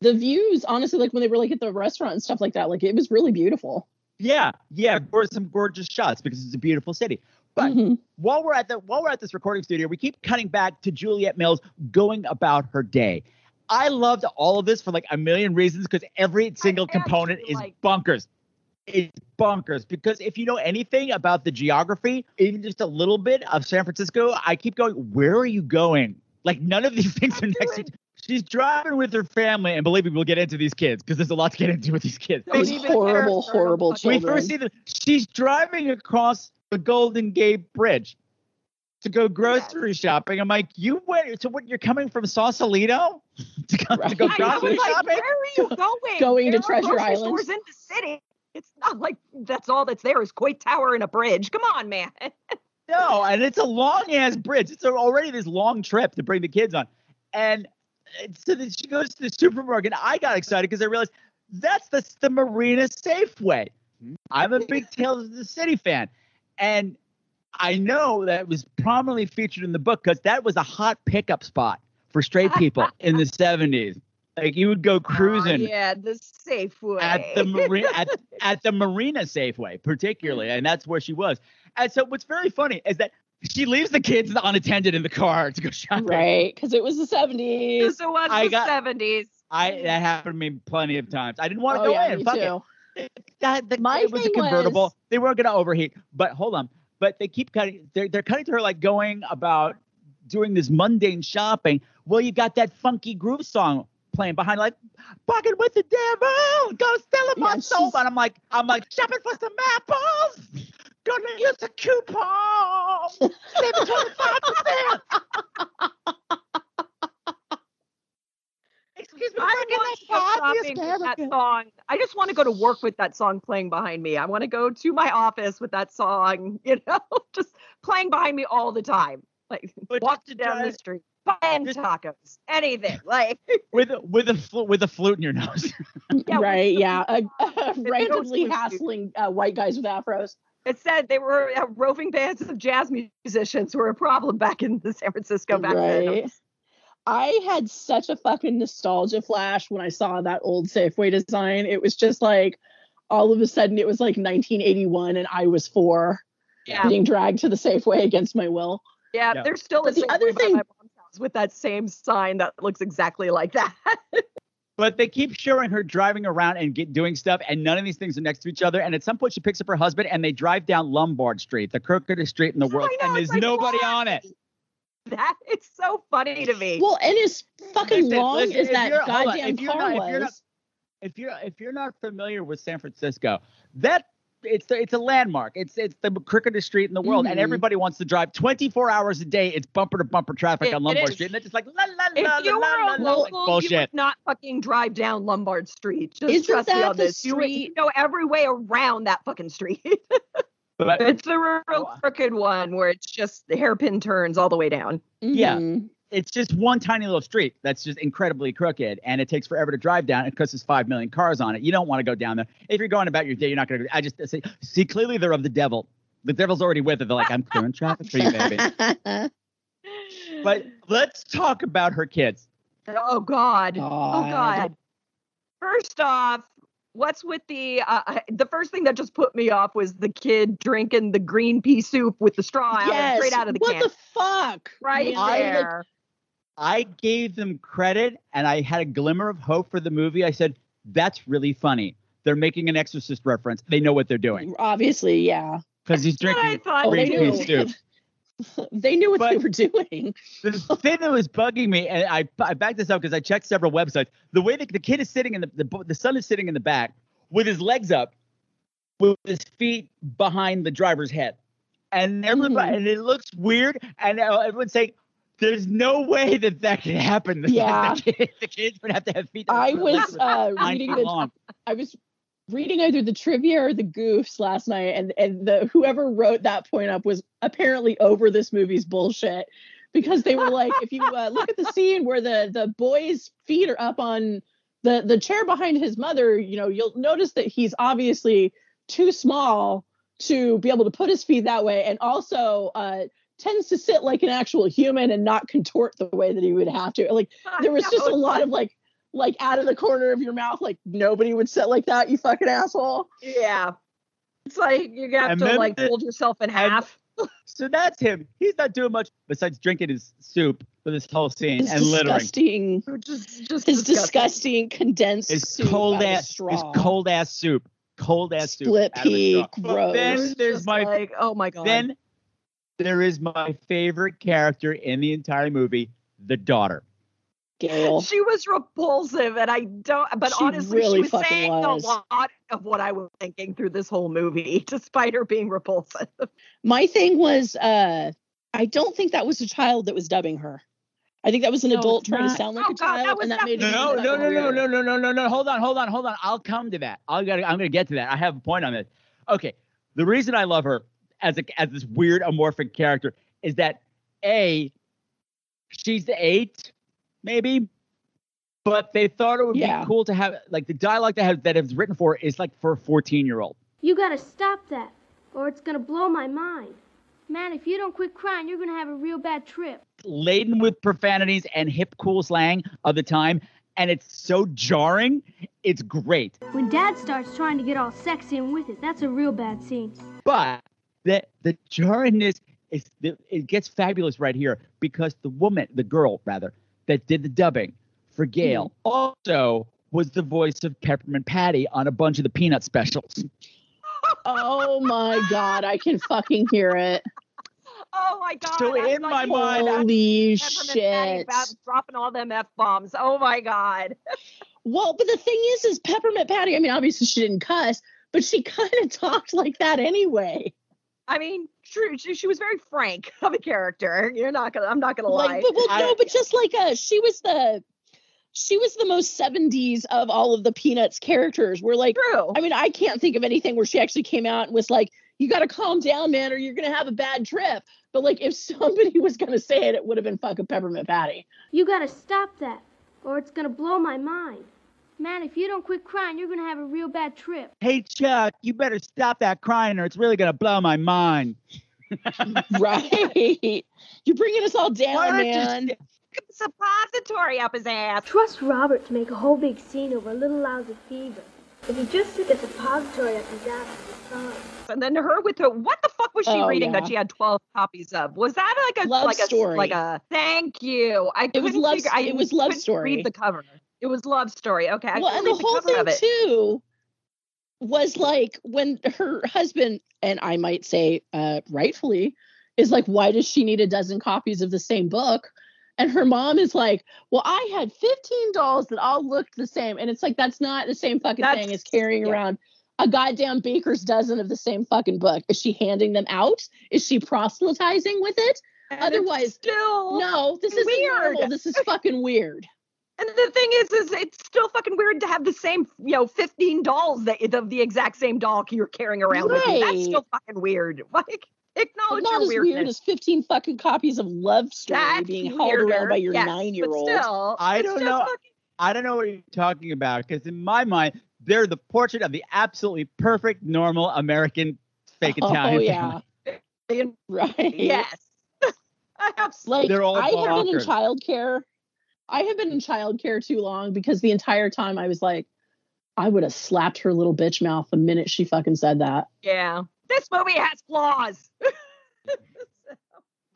The views, honestly, like when they were like at the restaurant and stuff like that, like it was really beautiful.
Yeah, yeah, there were some gorgeous shots because it's a beautiful city. But
Mm-hmm.
while we're at the while we're at this recording studio, we keep cutting back to Juliet Mills going about her day. I loved all of this for like a million reasons because every single component is bonkers. It's bonkers because if you know anything about the geography, even just a little bit of San Francisco, I keep going, where are you going? Like none of these things are next to She's driving with her family, and believe me, we'll get into these kids because there's a lot to get into with these kids.
Those horrible, horrible
We
children.
first see that she's driving across the Golden Gate Bridge to go grocery shopping. I'm like, you went so what? You're coming from Sausalito to go, to go
I
grocery
like,
shopping?
where are you going?
Going to
There are
Treasure Island.
Stores in the city. It's not like that's all that's there is Coit Tower and a bridge. Come on, man.
No, and it's a long ass bridge. It's already this long trip to bring the kids on. And so then she goes to the supermarket. And I got excited because I realized that's the, the Marina Safeway. I'm a big Tales of the City fan. And I know that was prominently featured in the book because that was a hot pickup spot for straight people in the 70s. Like you would go oh, cruising
Oh, yeah, the Safeway.
at the marina at, at the marina safeway particularly and that's where she was and so what's very funny is that she leaves the kids unattended in the car to go shopping
Right, because it was the 70s.
Because it was
I
the
got-
70s.
i that happened to me plenty of times i didn't want to
Oh,
go
yeah,
in
me
fuck
too.
it that the,
My
it was a convertible
was-
they weren't going to overheat but hold on but they keep cutting they're, they're cutting to her like going about doing this mundane shopping. Well you got that funky groove song playing behind like bucket with the devil go steal my
Yeah,
soul. And i'm like i'm like shopping for some apples gonna use a coupon save 25 percent excuse me
I want to go shopping that song. I just want to go to work with that song playing behind me. I want to go to my office with that song, you know, just playing behind me all the time. Like walking down the street, buying tacos, anything. Like
with a- with a flu- with a flute in your nose
Yeah,
right, yeah. Uh, uh, randomly hassling uh, white guys with afros.
it said they were uh, roving bands of jazz musicians were a problem back in the San Francisco back then.
Right. I had such a fucking nostalgia flash when I saw that old Safeway design. It was just like all of a sudden it was like 1981 and I was four
Yeah.
being dragged to the Safeway against my will.
Yeah,
Yeah.
there's still a
But the other thing-
my mom's house with that same sign that looks exactly like that.
But they keep showing her driving around and get doing stuff, and none of these things are next to each other. And at some point, she picks up her husband, and they drive down Lombard Street, the crookedest street in the world,
know,
and there's
like,
nobody
why?
on it.
that it's so funny to me.
Well, and as fucking
Listen,
long
listen,
as
if
that
you're- on,
goddamn
if
car
not- if
was.
you're not- If you're if you're not familiar with San Francisco, that it's it's a landmark. It's it's the crookedest street in the world, and
Mhm.
everybody wants to drive 24 hours a day. It's bumper to bumper traffic
It-
on Lombard. Street, and they're just like la la la
if
la
you
la
were
la
a
la. like,
local, you
bullshit.
would not fucking drive down Lombard Street. Just
Isn't
trust me
that
on
the
this. You would
street-
go every way around that fucking street.
But-
it's the real crooked one where it's just the hairpin turns all the way down.
Yeah.
Mhm.
it's just one tiny little street that's just incredibly crooked and it takes forever to drive down because there's five million cars on it. You don't want to go down there. If you're going about your day, you're not going to. I just see, see clearly they're of the devil. The devil's already with it. They're like, I'm clearing traffic for you, baby. But let's talk about her kids.
Oh God. Oh
God.
God. First off, what's with the uh, the first thing that just put me off was the kid drinking the green pea soup with the straw out
yes.
straight out of the
what
can.
What the fuck?
right
I, like,
there.
I gave them credit and I had a glimmer of hope for the movie. I said, that's really funny. They're making an Exorcist reference. They know what they're doing
Obviously, yeah.
because he's drinking
thought
they
green pea soup.
they knew what they were doing.
the thing that was bugging me, and I I backed this up because I checked several websites. The way that the kid is sitting in the, the the son is sitting in the back with his legs up, with his feet behind the driver's head, and everybody
Mhm.
and it looks weird, and uh, everyone's saying. There's no way that that could happen. The-
Yeah.
the, kid, the kids would have to have feet. that
I was uh, reading the
long.
I was reading either the trivia or the goofs last night, and and the whoever wrote that point up was apparently over this movie's bullshit because they were like, if you uh, look at the scene where the the boy's feet are up on the the chair behind his mother, you know, you'll notice that he's obviously too small to be able to put his feet that way, and also uh, tends to sit like an actual human and not contort the way that he would have to. Like there was just a lot of like like out of the corner of your mouth, like nobody would sit like that. You fucking asshole.
Yeah. It's like you have
And
to like
the-
fold yourself in half.
So that's him. He's not doing much besides drinking his soup for this whole scene
His
and littering.
disgusting,
just, just
his disgusting condensed
His
soup
cold
out of
ass, his cold ass soup, cold ass soup.
Split
out of a
pea, gross.
Then there's
Just
my
like, oh my god.
then there is my favorite character in the entire movie, the daughter.
Gail.
She was repulsive, and I don't. But
She
honestly,
really
she was saying
was.
a lot of what I was thinking through this whole movie, despite her being repulsive.
My thing was, uh, I don't think that was a child that was dubbing her. I think that was an
No,
adult
it's
trying to sound like
Oh,
a
God,
child,
was
and that made
No, no, no, no, no, no, no, no, no. Hold on, hold on, hold on. I'll come to that. I'll gotta, I'm gonna get to that. I have a point on this. Okay. The reason I love her as a as this weird amorphic character is that A, she's the eight, maybe. But they thought it would
Yeah.
be cool to have like the dialogue that has that is written for is like for a 14 year old.
You gotta stop that, or it's gonna blow my mind. Man, if you don't quit crying, you're gonna have a real bad trip.
laden with profanities and hip cool slang of the time and it's so jarring it's great
When Dad starts trying to get all sexy and with it, that's a real bad scene.
but the the jarringness is it gets fabulous right here because the woman the girl rather that did the dubbing for gail mm-hmm. also was the voice of peppermint patty on a bunch of the peanut specials
Oh my god, I can fucking hear it.
Oh my god!
So
I
in my
you
mind,
were
I-
Holy shit.
dropping all them f bombs. Oh my god!
Well, but the thing is, is Peppermint Patty. I mean, obviously she didn't cuss, but she kind of talked like that anyway.
I mean, true. She, she was very frank of a character. You're not gonna. I'm not gonna lie.
Like, but well, no, but just like uh, she was the, she was the most '70s of all of the Peanuts characters. We're like,
True.
I mean, I can't think of anything where she actually came out and was like, "You got to calm down, man, or you're gonna have a bad trip." But like, if somebody was gonna say it, it would have been fucking Peppermint Patty.
You gotta stop that, or it's gonna blow my mind. Man, if you don't quit crying, you're gonna have a real bad trip.
hey chuck you better stop that crying or it's really gonna blow my mind
right? You're bringing us all
Why
down,
don't you
man.
suppository up his ass.
Trust Robert to make a whole big scene over a little lousy fever. If he just took a suppository up his ass, it's fine.
And then her with her. What the fuck was she
Oh,
reading
yeah.
that she had 12 copies of? Was that like a
Love
like a
Story.
like a? Thank you. I
It was
couldn't
love-
figure- I
it was Love Story.
Read the cover. It was love story. Okay. I
well, and the
read
whole thing too was like when her husband and I might say uh, rightfully is like, why does she need a dozen copies of the same book? And her mom is like, well, I had 15 dolls that all looked the same, and it's like that's not the same fucking thing as carrying
yeah.
around a goddamn baker's dozen of the same fucking book. Is she handing them out? Is she proselytizing with it?
And
Otherwise,
still
no, this is
weird.
normal. This is fucking weird.
And the thing is, is it's still fucking weird to have the same, you know, 15 dolls that of the exact same doll you're carrying around with you. That's still fucking weird. Like,
But
acknowledge
not
your
as
weirdness.
weird as 15 fucking copies of Love Story
That's
being hauled around by your
yes,
nine year old.
Still,
I don't know.
fucking-
I don't know what you're talking about because in my mind, they're the portrait of the absolutely perfect, normal American fake
Oh,
Italian
yeah.
family.
Right.
yes. I have
Like, I have been in childcare. I have been in childcare too long because the entire time I was like, I would have slapped her little bitch mouth the minute she fucking said that.
Yeah. This movie has flaws.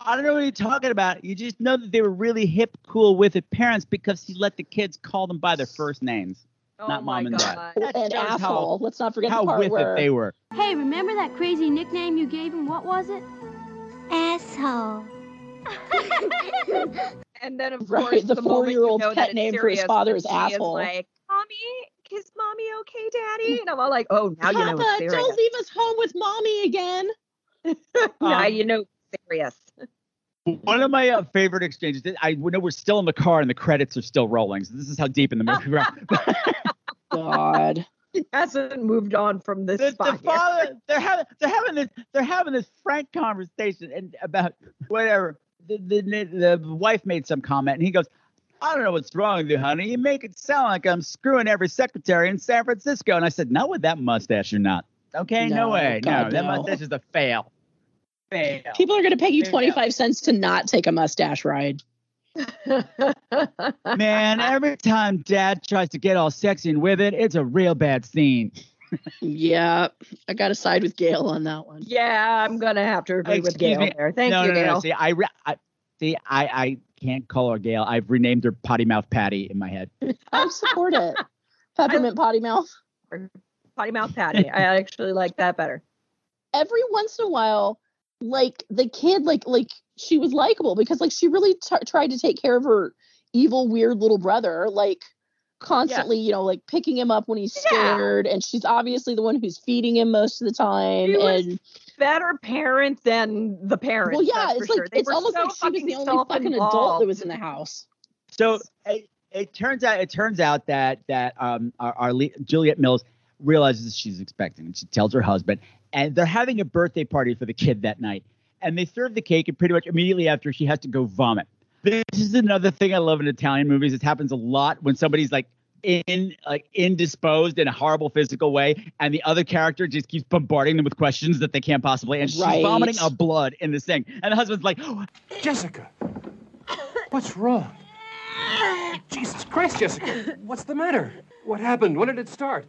I don't know what you're talking about. You just know that they were really hip, cool with it parents because he let the kids call them by their first names,
Oh
not mom and dad.
God.
That
and
shows how-
Let's not forget
How
the part
with
where
it they were.
Hey, remember that crazy nickname you gave him? What was it? Asshole.
And then of
Right,
course
the
moment you
four-year-old's
know
pet
it's
name for his
serious
father
when
is
she
asshole.
like, mommy, is mommy okay, daddy? And I'm all like, oh, now you know
Papa,
it's serious.
don't leave us home with mommy again.
now
Um,
you know it's serious.
One of my uh, favorite exchanges. I know we're still in the car and the credits are still rolling. So this is how deep in the movie we're.
God.
He hasn't moved on from this
the, the
spot yet.
father, they're having they're having this they're having this frank conversation and about whatever. The, the the wife made some comment and he goes, I don't know what's wrong with you, honey. You make it sound like I'm screwing every secretary in San Francisco. And I said, not with that mustache, you're not. Okay, no,
No,
way.
God,
no, that
no.
mustache is a fail. Fail.
People are going to pay you
Fail.
25 cents to not take a mustache ride.
Man, every time dad tries to get all sexy and with it, it's a real bad scene.
Yeah, I got to side with Gail on that one.
Yeah, I'm gonna have to agree with
Excuse
Gail
me.
there. Thank
no,
you,
no, no,
Gail.
No. See, I, re- I see, I, I can't call her Gail. I've renamed her Potty Mouth Patty in my head.
I support it. Peppermint potty mouth.
Potty mouth Patty. I actually like that better.
Every once in a while, like the kid, like like she was likable because like she really t- tried to take care of her evil, weird little brother, like constantly, you know, like picking him up when he's
Yeah.
scared, and she's obviously the one who's feeding him most of the time,
She was
and
Better parent than the parent.
well, yeah, it's like
sure.
It's almost
so
like she was the only fucking adult that was in the house.
So it, it turns out, it turns out that that um our, our le- Juliet Mills realizes she's expecting, and she tells her husband, and they're having a birthday party for the kid that night, and they serve the cake, and pretty much immediately after she has to go vomit. This is another thing I love in Italian movies. It happens a lot when somebody's like in like indisposed in a horrible physical way, and the other character just keeps bombarding them with questions that they can't possibly, answer. and she's vomiting up blood in the sink, and the husband's like, oh,
Jessica, what's wrong? Jesus Christ, Jessica, what's the matter? What happened? When did it start?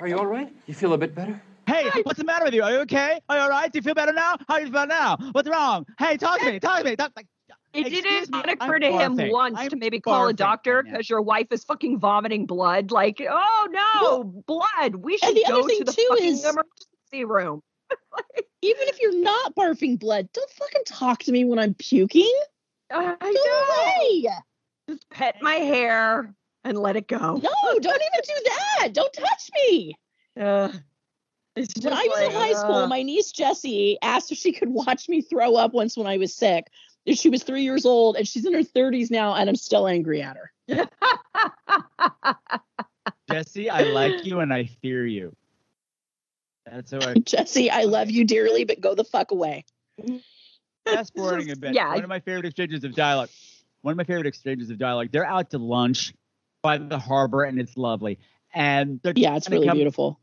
Are you all right? You feel a bit better?
Hey, what's the matter with you? Are you okay? Are you all right? Do you feel better now? How do you feel now? What's wrong? Hey, talk to me. Talk to me. Talk, like,
It didn't
me,
occur
I'm
to him
barfing.
once
I'm
to maybe call a doctor because your wife is fucking vomiting blood. Like, oh no, blood. We should go to the fucking
is-
emergency room.
Even if you're not barfing blood, don't fucking talk to me when I'm puking.
I
Go
know.
away.
Just pet my hair and let it go.
No, don't even do that. Don't touch me.
Uh,
When I was in
like,
high school,
uh,
my niece Jessie asked if she could watch me throw up once when I was sick. And She was three years old and she's in her 30s now, and I'm still angry at her.
Jesse, I like you and I fear you. That's how I
Jessie, I love you dearly, but go the fuck away.
fast forwarding a bit.
Yeah.
One of my favorite exchanges of dialogue. One of my favorite exchanges of dialogue. They're out to lunch by the harbor and it's lovely. And they're
Yeah, it's really
come-
beautiful.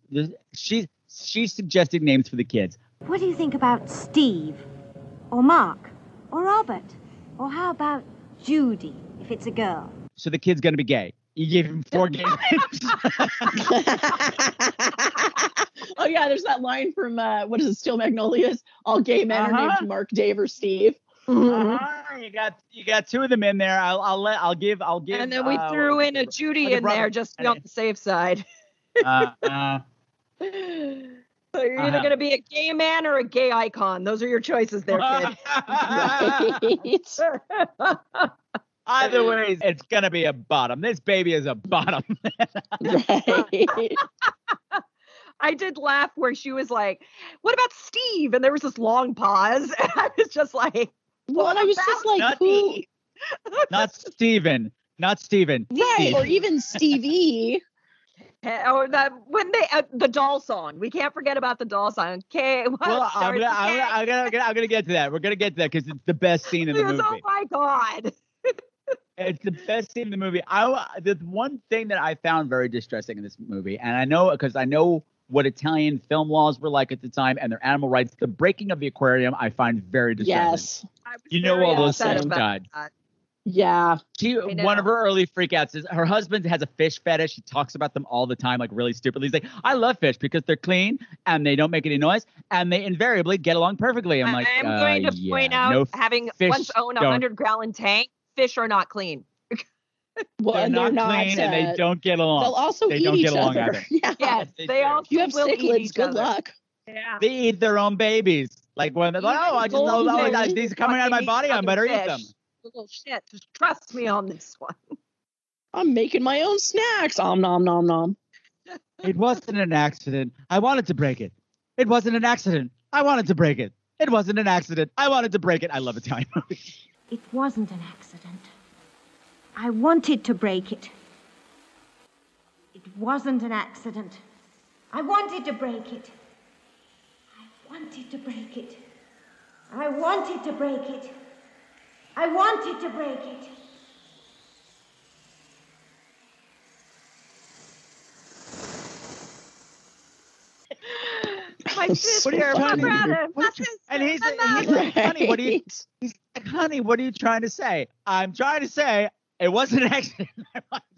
She's she's suggesting names for the kids.
What do you think about Steve? Or Mark? Or Robert? Or how about Judy, if it's a girl?
So the kid's gonna be gay. You gave him four gay names.
oh yeah, there's that line from uh, what is it, Steel Magnolias? All gay men are
Uh-huh.
named Mark, Dave, or Steve.
Uh-huh, You got you got two of them in there. I'll I'll let I'll give I'll give.
and then we
uh,
threw in a Judy
like a
in there just to be on the safe side.
uh, uh,
So you're either
Uh-huh.
going to be a gay man or a gay icon. Those are your choices there, kid.
Either way, it's gonna be a bottom. This baby is a bottom.
I did laugh where she was like, "What about Steve?" And there was this long pause, and I was just like,
Well, I was just like,
Not
who?
Not Steven. Not Steven.
Right,
Steve.
or even Stevie.
Or that when they uh, the doll song. We can't forget about the doll song. Okay, what
Well, I'm gonna, I'm, gonna, I'm, gonna, I'm, gonna, I'm gonna get to that. We're gonna get to that because it's the best scene in the movie.
Oh my god!
It's the best scene in the movie. I the one thing that I found very distressing in this movie, and I know because I know what Italian film laws were like at the time and their animal rights. The breaking of the aquarium, I find very distressing.
Yes.
You know all those things
about
died.
that.
Yeah.
She one of her early freakouts is her husband has a fish fetish. He talks about them all the time, like really stupidly. He's like, I love fish because they're clean and they don't make any noise and they invariably get along perfectly. I'm like,
I'm going
uh,
to
yeah,
point out,
no
having
fish
once owned a hundred gallon tank, fish are not clean.
Well,
they're
and
not
they're not.
clean and they
uh,
don't get along.
They'll also
they
eat
don't
each
get along
other.
either.
Yeah.
Yes,
they
they
do.
also
You have
will eat
cichlids.
each
Good
other.
luck.
Yeah.
They eat their own babies. Like when they're like, oh, I just know, oh, these are coming out of my body. I
other
better eat them.
Little shit. Just trust me on this one.
I'm making my own snacks. Om nom nom nom.
It wasn't an accident. I wanted to break it. It wasn't an accident. I wanted to break it. It wasn't an accident. I wanted to break it. I love Italian movies.
It wasn't an accident. I wanted to break it. It wasn't an accident. I wanted to break it. I wanted to break it. I wanted to break it. I wanted to break it.
my sister,
What are you
my
trying to
brother, my sister.
And he's,
my
and he's like, honey, what are you? He's like, honey, what are you trying to say? I'm trying to say it wasn't an accident.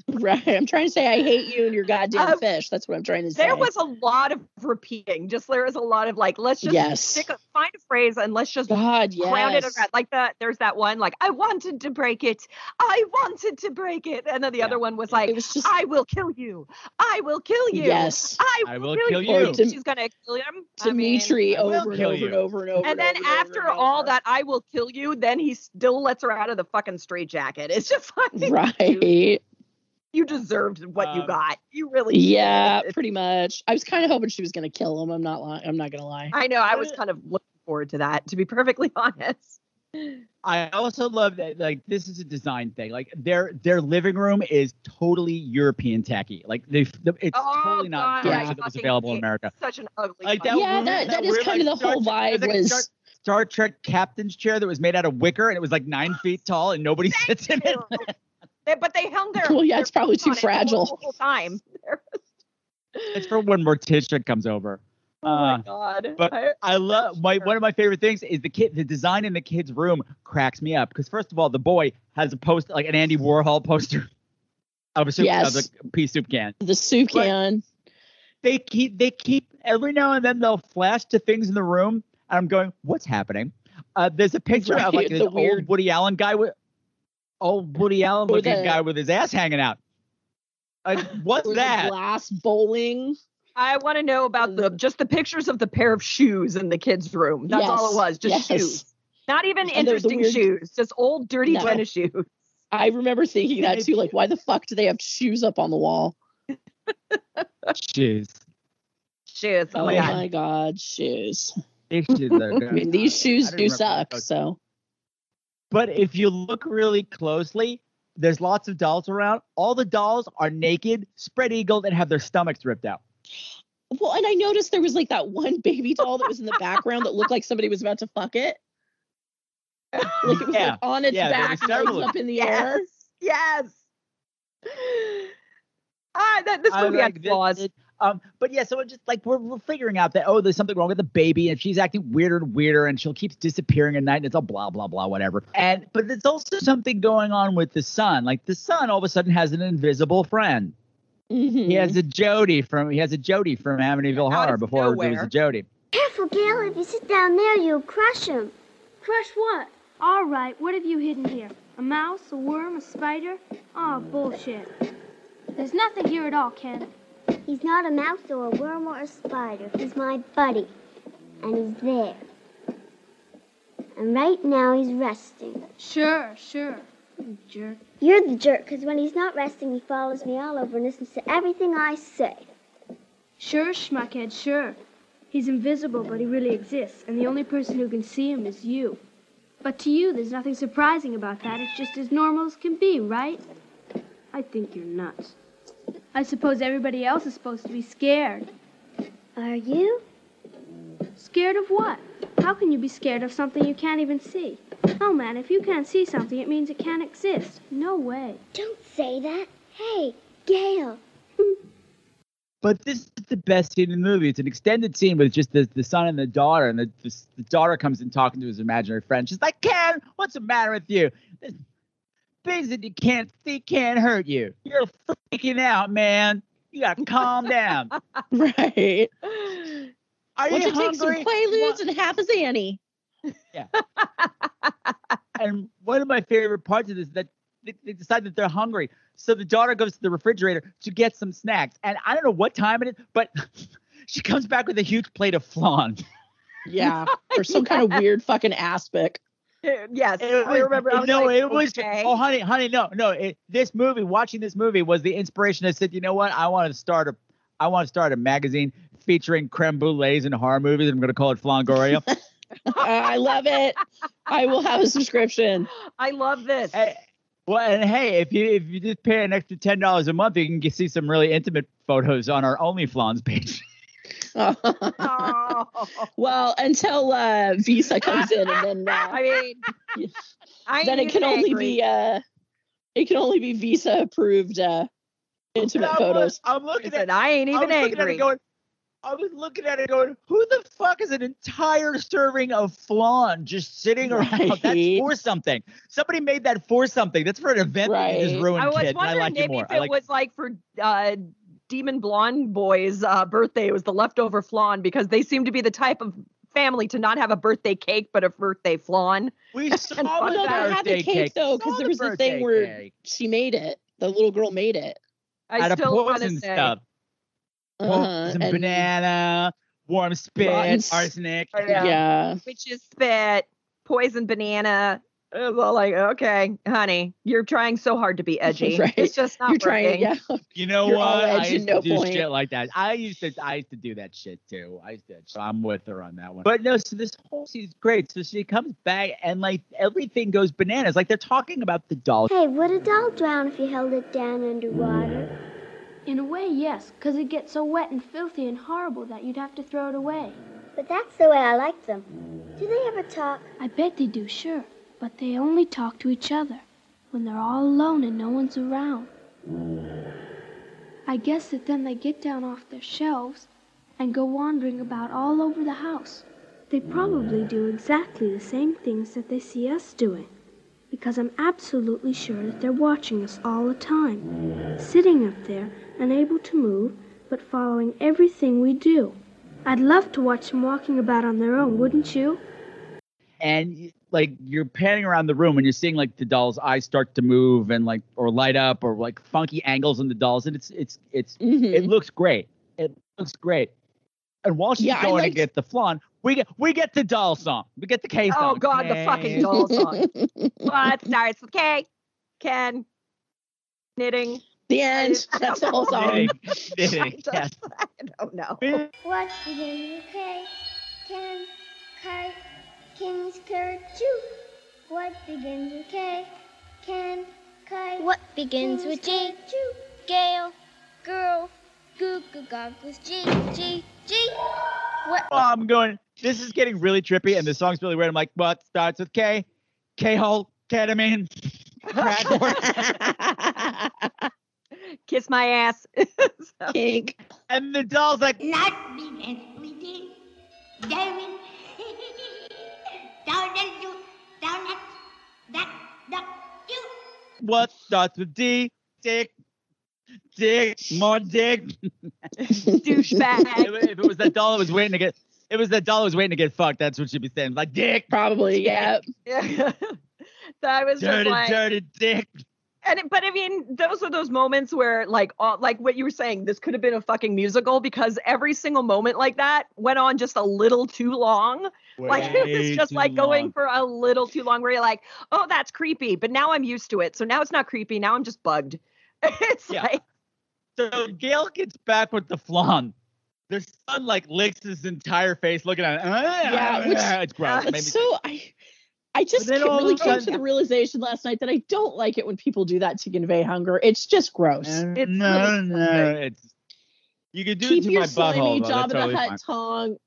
Right. I'm trying to say I hate you and your goddamn
Uh,
fish. That's what I'm trying to say.
There was a lot of repeating. Just there was a lot of like, let's just
Yes.
stick a, find a phrase and let's just
God,
crown it
yes.
around. Like that. There's that one like, I wanted to break it. I wanted to break it. And then the other one was like, I will kill you. I will kill you.
Yes.
I will,
I will
kill,
kill
you.
you.
She's gonna kill him. I
Dimitri
I will
over and
kill
over and over and over.
and then
over and over
after
and
all
over.
that, I will kill you. Then he still lets her out of the fucking straitjacket. It's just like,
Right.
you deserved what you
Um,
got. You really
Yeah,
did.
pretty much. I was kind of hoping she was gonna kill him. I'm not lying. I'm not gonna lie.
I know. I was kind of looking forward to that, to be perfectly honest.
I also love that like this is a design thing. Like their their living room is totally European tacky. Like they it's
Oh,
totally not
God,
the
I
that was available in America.
Such an ugly.
Like that
Yeah,
room-
that- that is
weird,
kind of
like,
the whole
Star-
vibe
like
was-
Star, Star Trek captain's chair that was made out of wicker and it was like nine feet tall and nobody sits in it.
They- but they hung their.
Well, yeah, it's probably
feet
too
on it the
fragile.
whole time.
It's for when Morticia comes over.
Oh my
Uh,
god.
but
I-
I love my one of my favorite things is the kid the design in the kid's room cracks me up because first of all the boy has a poster like an Andy Warhol poster of a soup
Yes.
of a pea soup can.
The soup
But-
can.
They keep they keep every now and then they'll flash to things in the room and I'm going what's happening? Uh, there's a picture of like
Right,
this
the
old
weird-
Woody Allen guy with old Woody Allen looking
the-
guy with his ass hanging out. Like what's that?
glass bowling.
I want to know about the mm-hmm. just the pictures of the pair of shoes in the kids' room. That's all it was, just
yes.
shoes. Not even
And there was the
interesting
weird-
shoes, just old dirty
No.
tennis shoes.
I remember thinking that too. Like, why the fuck do they have shoes up on the wall?
shoes.
Shoes. Oh,
Oh
my god.
god, shoes.
These shoes are
I mean, these shoes
I don't
do
remember
suck. So
But if you look really closely, there's lots of dolls around. All the dolls are naked, spread eagled, and have their stomachs ripped out.
Well, and I noticed there was like that one baby doll that was in the background that looked like somebody was about to fuck it. Like it was
Yeah.
like on its
Yeah,
back, legs up in the air.
Yes. Ah, that, this
I
movie
like
had
this-
flaws.
it- um, but yeah, so it just like we're, we're figuring out that oh, there's something wrong with the baby, and she's acting weirder and weirder, and she'll keep disappearing at night, and it's all blah blah blah whatever. And but there's also something going on with the son. Like the son all of a sudden has an invisible friend.
Mhm.
He has a Jody from he has a Jody from Amityville
Out
Horror
of
before there was a Jody.
Careful, Gail. If you sit down there, you'll crush him. Crush what? All right, what have you hidden here? A mouse, a worm, a spider? Oh, bullshit. There's nothing here at all, Ken.
He's not a mouse or a worm or a spider. He's my buddy. And he's there. And right now he's resting.
Sure, sure. Jerk.
You're the jerk, because when he's not resting, he follows me all over and listens to everything I say.
Sure, schmuckhead, sure. He's invisible, but he really exists, and the only person who can see him is you. But to you, there's nothing surprising about that. It's just as normal as can be, right? I think you're nuts. I suppose everybody else is supposed to be scared.
Are you?
Scared of what? How can you be scared of something you can't even see? Oh, man, if you can't see something, it means it can't exist. No way.
Don't say that. Hey, Gail.
But this is the best scene in the movie. It's an extended scene with just the, the son and the daughter, and the, the, the daughter comes in talking to his imaginary friend. She's like, Ken, what's the matter with you? This things that you can't see can't hurt you. You're freaking out, man. You gotta calm down.
Right.
Are
Why
you
don't you take some
hungry?
Quaaludes and half a Zanny? Yeah.
and one of my favorite parts of this is that they, they decide that they're hungry. So the daughter goes to the refrigerator to get some snacks. And I don't know what time it is, but she comes back with a huge plate of flan.
Yeah. Or some kind of weird fucking aspic.
Uh, yes,
It
I remember. I was
no,
like,
it was.
okay.
Oh, honey, honey, no, no. It, this movie, watching this movie, was the inspiration. I said, you know what? I want to start a, I want to start a magazine featuring creme brulees and horror movies. I'm going to call it Flangoria.
I love it. I will have a subscription.
I love this.
Hey, well, and hey, if you if you just pay an extra ten dollars a month, you can get, see some really intimate photos on our OnlyFlans page.
Oh.
well, until uh, Visa comes in, and then uh,
I mean, I
then it can only
angry.
be uh, it can only be Visa approved uh, intimate
I'm
photos.
look- I'm looking
Listen,
at.
I ain't even
was looking at it
angry.
going, I was looking at it going, who the fuck is an entire serving of flan just sitting around? That's for something. Somebody made that for something. That's for an event that you just ruined
I was
kids. and I
wondering
like
maybe
more.
if it
like
was like for uh, Demon Blonde Boy's uh, birthday, it was the leftover flan because they seem to be the type of family to not have a birthday cake but a birthday flan.
We
And
saw
fun
Oh, no, they had the cake, though, because there was the thing where she made it. The little girl made it.
I
out of
still want to
poison
say,
stuff.
Uh-huh,
Some banana, warm spit,
Rotten s-
arsenic.
Yeah.
witch's spit, poison banana. It was all like, okay, honey, you're trying so hard to be edgy.
Right.
It's just not
You're trying,
working.
yeah.
You know
You're
what? I used
no
to do
point.
shit like that. I used to I used to do that shit too. I used to so I'm with her on that one. But no, so this whole season's great. So she comes back and like everything goes bananas. Like they're talking about the doll.
Hey, would a doll drown if you held it down underwater?
In a way, yes, because it gets so wet and filthy and horrible that you'd have to throw it away.
But that's the way I like them. Do they ever talk?
I bet they do, sure. But they only talk to each other when they're all alone and no one's around. I guess that then they get down off their shelves and go wandering about all over the house. They probably do exactly the same things that they see us doing. Because I'm absolutely sure that they're watching us all the time, sitting up there, unable to move, but following everything we do. I'd love to watch them walking about on their own, wouldn't you?
and like you're panning around the room and you're seeing like the doll's eyes start to move and like or light up or like funky angles in the dolls and it's it's it's mm-hmm. it looks great it looks great and while she's
Yeah,
going
liked-
to get the flan we get we get the doll song we get the K oh, song
Oh God, the fucking doll song. well, it starts with K. Ken. Knitting.
The end. That's the whole song.
Knitting, knitting, yes.
I don't know.
What begins with K? Can, kite, king's carrot choo. What begins with K? Can, kite. What begins with G? Choo. Gail, girl, goo goo goggles, G, G, G. What?
Oh, I'm going. This is getting really trippy, and the song's really weird. I'm like, what starts with K? K hole, ketamine, crack
Kiss my ass.
Kink.
And the doll's like,
Not begins with D. Darwin. Down and do. Down that. That. That. Do.
what starts with D? Dick. Dick. More dick.
Douchebag.
if, if it was that doll that was waiting to get, it was that doll that was waiting to get fucked. That's what she'd be saying. Like dick.
Probably, yeah.
Yeah. so I was
Dirty,
just like,
dirty dick.
And it, but I mean, those are those moments where, like, all, like what you were saying, this could have been a fucking musical because every single moment like that went on just a little too long. like it was just
too
like going for a little too long. Where you're like, oh, that's creepy, but now I'm used to it, so now it's not creepy. Now I'm just bugged. it's
Yeah.
like,
So Gail gets back with the flan. Their son like licks his entire face, looking at it.
Yeah, which-
it's gross. It made
It's so I I just
then all
really came to the realization last night that I don't like it when people do that to convey hunger. It's just gross.
It's
no,
really
no, it's you could do
Keep
it to
your
my
slimy
butthole. though.
Job
That's
of the
totally
Hut
fine.
tongue.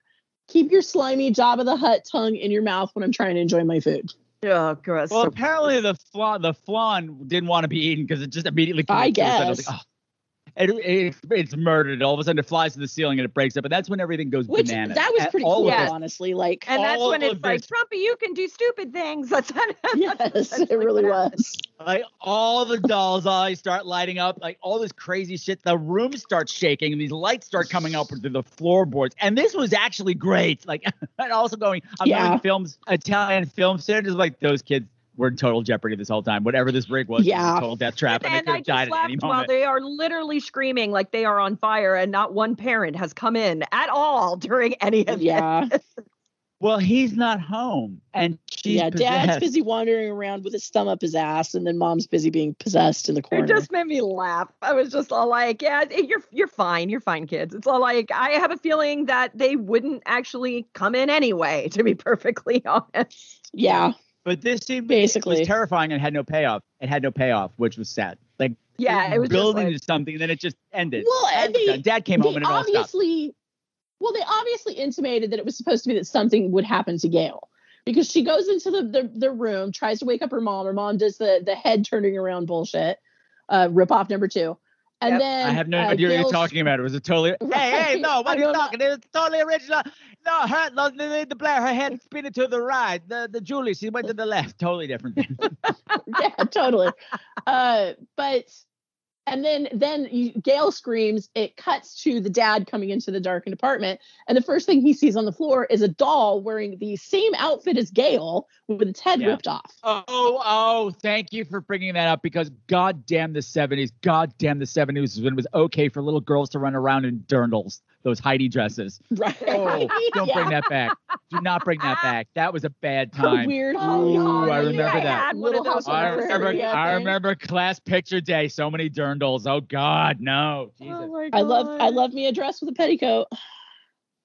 Keep your slimy Jabba the Hutt tongue in your mouth when I'm trying to enjoy my food.
oh, gross.
Well,
so
apparently the flan, the flan didn't want to be eaten because it just immediately.
I
commits suicide. was
guess.
like, oh. It, it, it's murdered. All of a sudden, it flies to the ceiling and it breaks up, and that's when everything goes
Which
bananas.
that was pretty
all
cool,
Yeah.
honestly. Like
and that's when it's like,
this-
Trumpy, you can do stupid things. That's
yes, it really was.
Like all the dolls eyes start lighting up, like all this crazy shit. The room starts shaking, and these lights start coming up through the floorboards. And this was actually great. Like, and also going, I'm
Yeah.
going films, Italian film standards. Like those kids were in total jeopardy this whole time. Whatever this rig was, was a
Yeah.
total death trap, and,
and
they
I
could have died
just
at any
laughed while
moment.
they are literally screaming like they are on fire, and not one parent has come in at all during any of
Yeah.
Well, he's not home, and she's
yeah, dad's busy wandering around with his thumb up his ass, and then mom's busy being possessed in the corner.
It just made me laugh. I was just all like, "Yeah, eh, you're you're fine, you're fine, kids." It's all like I have a feeling that they wouldn't actually come in anyway. To be perfectly honest,
yeah,
But this seemed
Basically.
terrifying and had no payoff. It had no payoff, which was sad. Like
yeah, it was
building
like,
to something, and then it just ended.
Well, and they-
Dad came home and it all stopped.
obviously, well, they obviously intimated that it was supposed to be that something would happen to Gail because she goes into the, the the room, tries to wake up her mom. Her mom does the the head turning around bullshit, uh, rip off number two, And
Yep.
then
I have no
uh,
idea what you're talking about. It was a totally. Hey, hey, no, what are you
don't know.
talking? It was totally original. No, her, the Blair, her head spinning to the right. The the Julie, she went to the left. Totally different.
yeah, totally. Uh, but and then then you, Gail screams. It cuts to the dad coming into the darkened apartment, and the first thing he sees on the floor is a doll wearing the same outfit as Gail with its head
Yeah.
ripped off.
Oh, oh, thank you for bringing that up because god damn the 70s, god damn the 70s when it was okay for little girls to run around in dirndls, those Heidi dresses.
Right.
Oh, don't bring that back. Do not bring that back. That was a bad time.
weird
Ooh,
Holly
I remember
I
that.
had
Little House
I remember,
Prairie,
I remember class picture day. So many dirndls. Oh God, no. Jesus.
Oh
I love I love me a dress with a petticoat.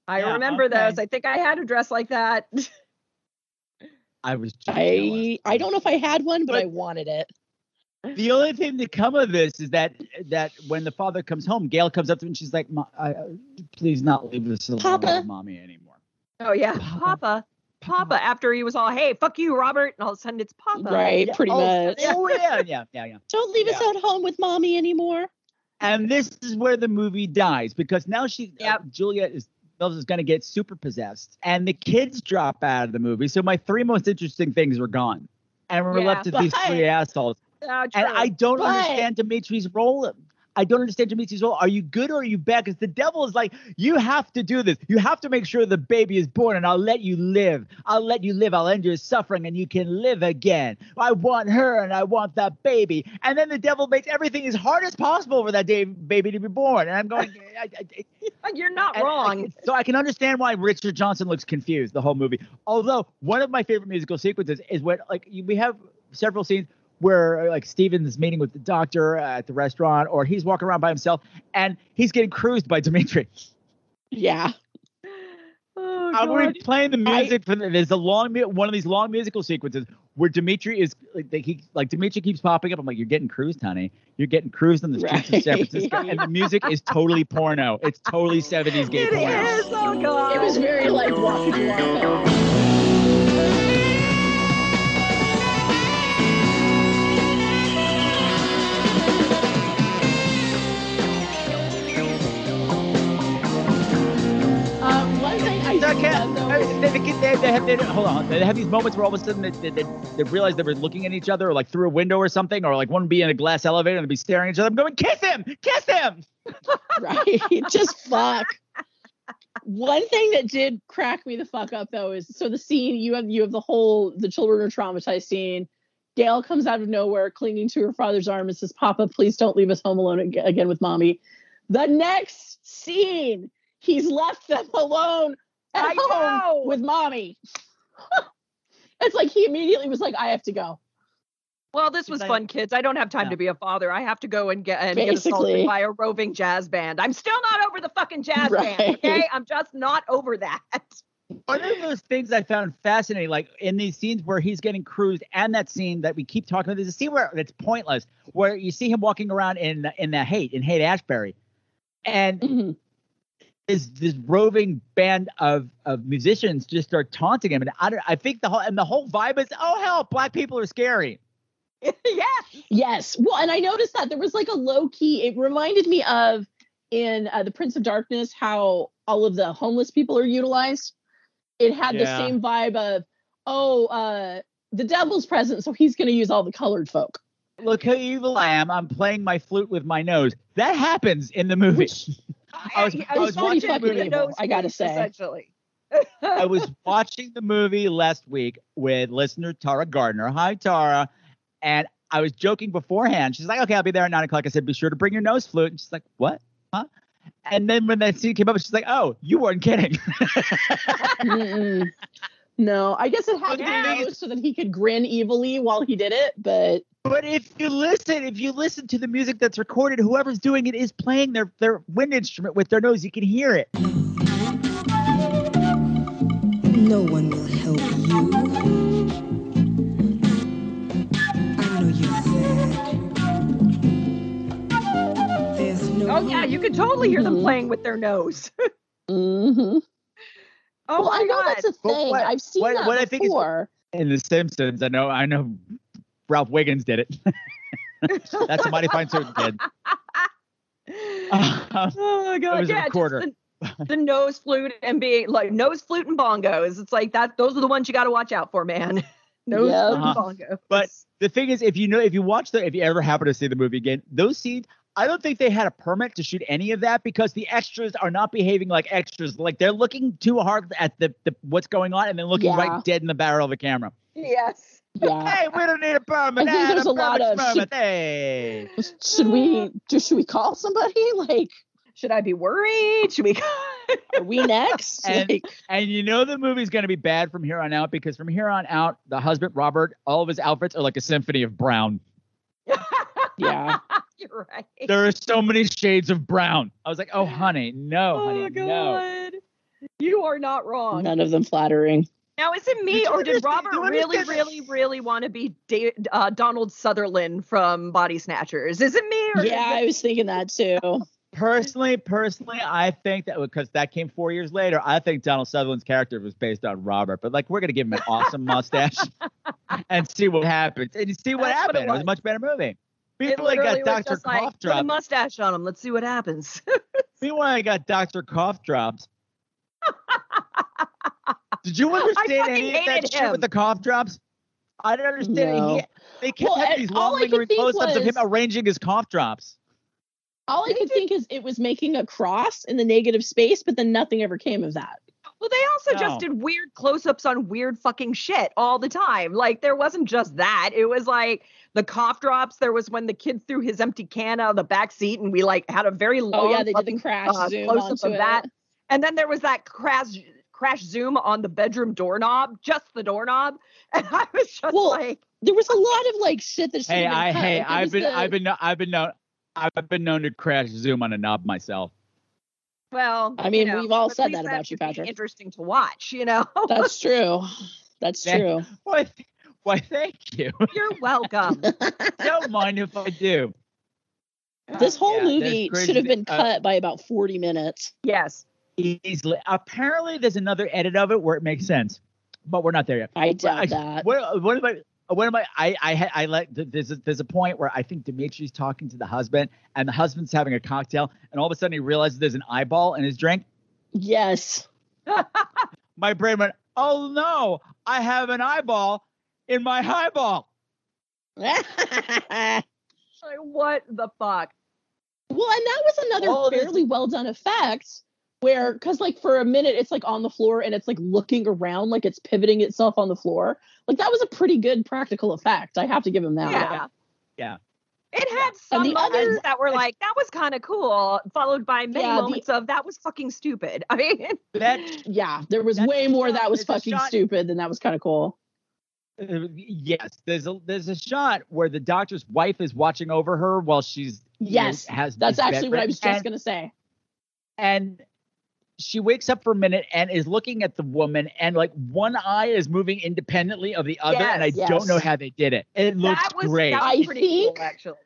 I
Yeah,
remember
okay.
those. I think I had a dress like that.
I was. Just
I I don't know if I had one, but I wanted it.
The only thing to come of this is that that when the father comes home, Gail comes up to him and she's like, I, uh, "Please not leave us alone
Papa.
with mommy anymore."
Oh yeah, Papa. Papa. After he was all, "Hey, fuck you, Robert," and all of a sudden it's Papa.
Right,
Yeah,
pretty
oh,
much.
Oh yeah, yeah, yeah, yeah.
Don't leave us at home with mommy anymore.
And this is where the movie dies because now she, uh,
Yep.
Juliet is Mills is going to get super possessed, and the kids drop out of the movie. So my three most interesting things were gone, and we're
Yeah,
left with these three assholes. And. I don't
But-
understand Dimitri's role. I don't understand Dimitri's role. Are you good or are you bad? Because the devil is like, you have to do this. You have to make sure the baby is born, and I'll let you live. I'll let you live. I'll end your suffering, and you can live again. I want her, and I want that baby. And then the devil makes everything as hard as possible for that day, baby to be born. And I'm going, I, I, I-
You're not wrong.
so I can understand why Richard Johnson looks confused the whole movie. Although one of my favorite musical sequences is when like we have several scenes where like Steven's meeting with the doctor at the restaurant, or he's walking around by himself and he's getting cruised by Dimitri.
Yeah.
Oh,
I'm going
God.
playing the music for the, there's a long one of these long musical sequences where Dimitri is like they, he like Dimitri keeps popping up. I'm like, you're getting cruised, honey. You're getting cruised on the streets of San Francisco, and the music is totally porno. It's totally 70s gay
It
porno.
is. Oh God.
It was very like Waka
They, they, have, they, hold on. They have these moments where all of a sudden they, they, they, they realize they were looking at each other, or like through a window or something, or like one would be in a glass elevator and they'd be staring at each other. I'm going, kiss him, kiss him.
right? Just fuck. One thing that did crack me the fuck up though is so the scene you have you have the whole the children are traumatized scene. Gail comes out of nowhere clinging to her father's arm and says, "Papa, please don't leave us home alone again with mommy." The next scene, he's left them alone at
I
home
know.
with mommy. it's like he immediately was like, "I have to go."
Well, this was fun, kids. I don't have time
Yeah.
to be a father. I have to go and get and get assaulted by a roving jazz band. I'm still not over the fucking jazz band. Okay, I'm just not over that.
One of those things I found fascinating, like in these scenes where he's getting cruised, and that scene that we keep talking about, there's a scene where it's pointless, where you see him walking around in in the Haight in Haight-Ashbury, and
Mhm.
This this roving band of of musicians just start taunting him, and I don't, I think the whole and the whole vibe is, oh hell, black people are scary.
yes.
Yes. Well, and I noticed that there was like a low key, it reminded me of in uh, The Prince of Darkness how all of the homeless people are utilized. It had the same vibe of, oh, uh, the devil's present, so he's going to use all the colored folk.
Look how evil I am. I'm playing my flute with my nose. That happens in the movie. I was,
I
I was
pretty
watching the
fucking
movie.
evil, I gotta say.
essentially.
I was watching the movie last week with listener Tara Gardner. Hi, Tara. And I was joking beforehand. She's like, okay, I'll be there at nine o'clock. I said, be sure to bring your nose flute. And she's like, what? Huh? And then when that scene came up, she's like, oh, you weren't kidding.
No, I guess it had to be nose so that he could grin evilly while he did it, but
but if you listen, if you listen to the music that's recorded, whoever's doing it is playing their, their wind instrument with their nose. You can hear it.
No one will help you. I know you're sad. There's no
Oh yeah, you can totally hear them playing with their nose.
mm-hmm.
Oh
well, I know
god.
that's a thing.
what-
I've seen
what-
that
what I think is-
before.
In The Simpsons, I know, I know Ralph Wiggum did it. that's a mighty fine certain kid.
oh my god!
It was a
yeah, just
recorder.
the, the nose flute and being like nose flute and bongos. It's like that. Those are the ones you got to watch out for, man. nose
Yep.
flute
Uh-huh.
and bongos.
But the thing is, if you know, if you watch the, if you ever happen to see the movie again, those scenes, I don't think they had a permit to shoot any of that because the extras are not behaving like extras. Like they're looking too hard at the, the what's going on and then looking
Yeah.
right dead in the barrel of the camera.
yes.
Yeah.
Hey, we don't need a permit.
I think there's
the
a lot of-
permit. Hey.
Should we just should we call somebody? Like,
Should I be worried? Should we?
are we next?
And,
Like,
and you know the movie's going to be bad from here on out because from here on out, the husband Robert, all of his outfits are like a symphony of brown.
yeah.
You're right.
There are so many shades of brown. I was like, oh honey, no,
oh
honey,
my
no.
You are not wrong.
None of them flattering.
Now, is it me
Did
or did Robert
do
really, really, really want to be da- uh, Donald Sutherland from Body Snatchers? Is it me or
Yeah,
is
I was thinking that too.
Personally, personally, I think that because that came four years later, I think Donald Sutherland's character was based on Robert. But like, we're gonna give him an awesome mustache and see what happens. And see what
That's what it
happened. It was.
was.
a much better movie.
it
Meanwhile, I
literally
got
was
Doctor
just like,
Cough
put a mustache on him. Let's see what happens.
Meanwhile, I got Doctor Cough Drops. Did you understand any of that
hated
shit with the cough drops? I didn't understand
No.
He, they kept
Well,
having these long
I
lingering close-ups of him arranging his cough drops.
All I could think is it was making a cross in the negative space, but then nothing ever came of that.
well, they also
No.
just did weird close-ups on weird fucking shit all the time. Like there wasn't just that. It was like the cough drops. There was when the kid threw his empty can out of the back seat, and we like had a very long
Oh yeah, they did
fucking,
the crash
uh,
zoom
close-up of
it.
that. And then there was that crash crash zoom on the bedroom doorknob, just the doorknob. And I was just
Well,
like,
There was a lot of like shit that
Hey, I
cut.
hey,
like,
I've been
the-
I've been I've been known I've been known to crash zoom on a knob myself.
well,
I mean,
you know,
we've all said that about you, Patrick.
Interesting to watch, you know.
That's true. That's
Yeah.
true.
Why, why, thank you.
You're welcome.
Don't mind if I do.
This whole
Yeah,
movie should have
thi-
been
uh,
cut by about 40 minutes.
yes.
Easily. Apparently, there's another edit of it where it makes sense, but we're not there yet.
I doubt
I-
that.
What, what am I? What am I? I I had I let there's a, there's a point where I think Dimitri's talking to the husband, and the husband's having a cocktail, and all of a sudden he realizes there's an eyeball in his drink.
Yes.
My brain went, "Oh no, I have an eyeball in my highball."
Like, what the fuck?
Well, and that was another
All of this-
fairly well done effect where, because like for a minute it's like on the floor and it's like looking around like it's pivoting itself on the floor. Like that was a pretty good practical effect. I have to give him that.
Yeah.
Yeah.
It had some
the
moments
other-
that were like, that was kind of cool, followed by many
Yeah, the-
moments of that was fucking stupid. I mean,
That
Yeah, there was way
a
more
shot-
that was fucking
shot-
stupid than that was kind of cool.
Uh, yes, there's a there's a shot where the doctor's wife is watching over her while she's you know,
Yes,
has
That's
is
actually what I was just
bedridden,
gonna say.
and, and she wakes up for a minute and is looking at the woman and like one eye is moving independently of the other and I
Yes.
don't know how they did it. It looks
that was
great.
that was
I think-
cool, actually.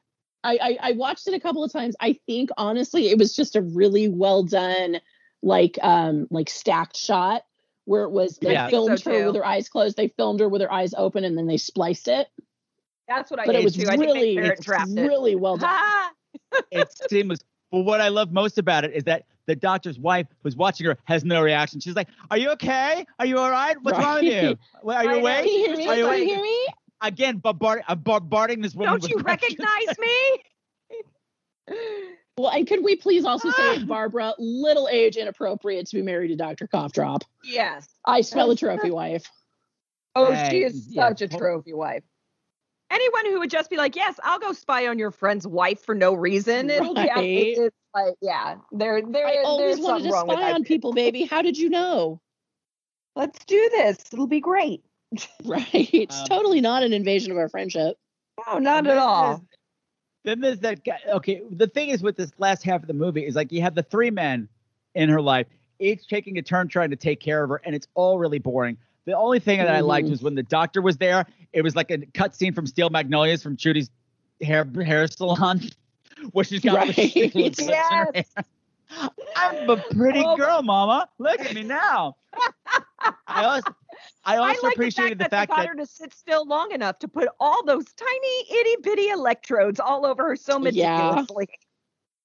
I, I I watched it a couple of times. I think honestly, it was just a really well done, like um like stacked shot where it was they
Yeah.
Filmed
so,
her
too.
with her eyes closed, they filmed her with her eyes open, and then they spliced it.
That's what I
But
did
it was
too. I think they
really,
parent it.
really well done.
It's seamless. But what I love most about it is that the doctor's wife who's watching her has no reaction. She's like, "Are you okay? Are you all right? What's wrong with you? Are you
know.
awake?
Can you hear me?
Are you
Can you
awake?
hear me?
Again, bombard, I'm bombarding this woman.
Don't
with
you
questions.
recognize me?
Well, and could we please also say, Barbara, little age inappropriate to be married to Dr. Cough Drop?
yes.
I smell a trophy wife.
Oh,
Hey,
she is
yeah,
such a trophy wife. Anyone who would just be like, "Yes, I'll go spy on your friend's wife for no reason," it'll be
Right.
it's like, yeah, there, there,
I always wanted to spy on people, baby. How did you know?
Let's do this. It'll be great.
Right. It's
Um,
totally not an invasion of our friendship.
No, not at all.
Then there's that guy. Okay, the thing is with this last half of the movie is like you have the three men in her life, each taking a turn trying to take care of her, and it's all really boring. The only thing that I liked
Mhm.
was when the doctor was there. It was like a cut scene from Steel Magnolias from Truvy's hair hair salon, where she's got the
Right.
in her
Yes.
I'm a pretty
Oh.
girl, Mama. Look at me now. I also, I also
I like
appreciated
the fact, that, they got her to sit still long enough to put all those tiny itty bitty electrodes all over her so meticulously.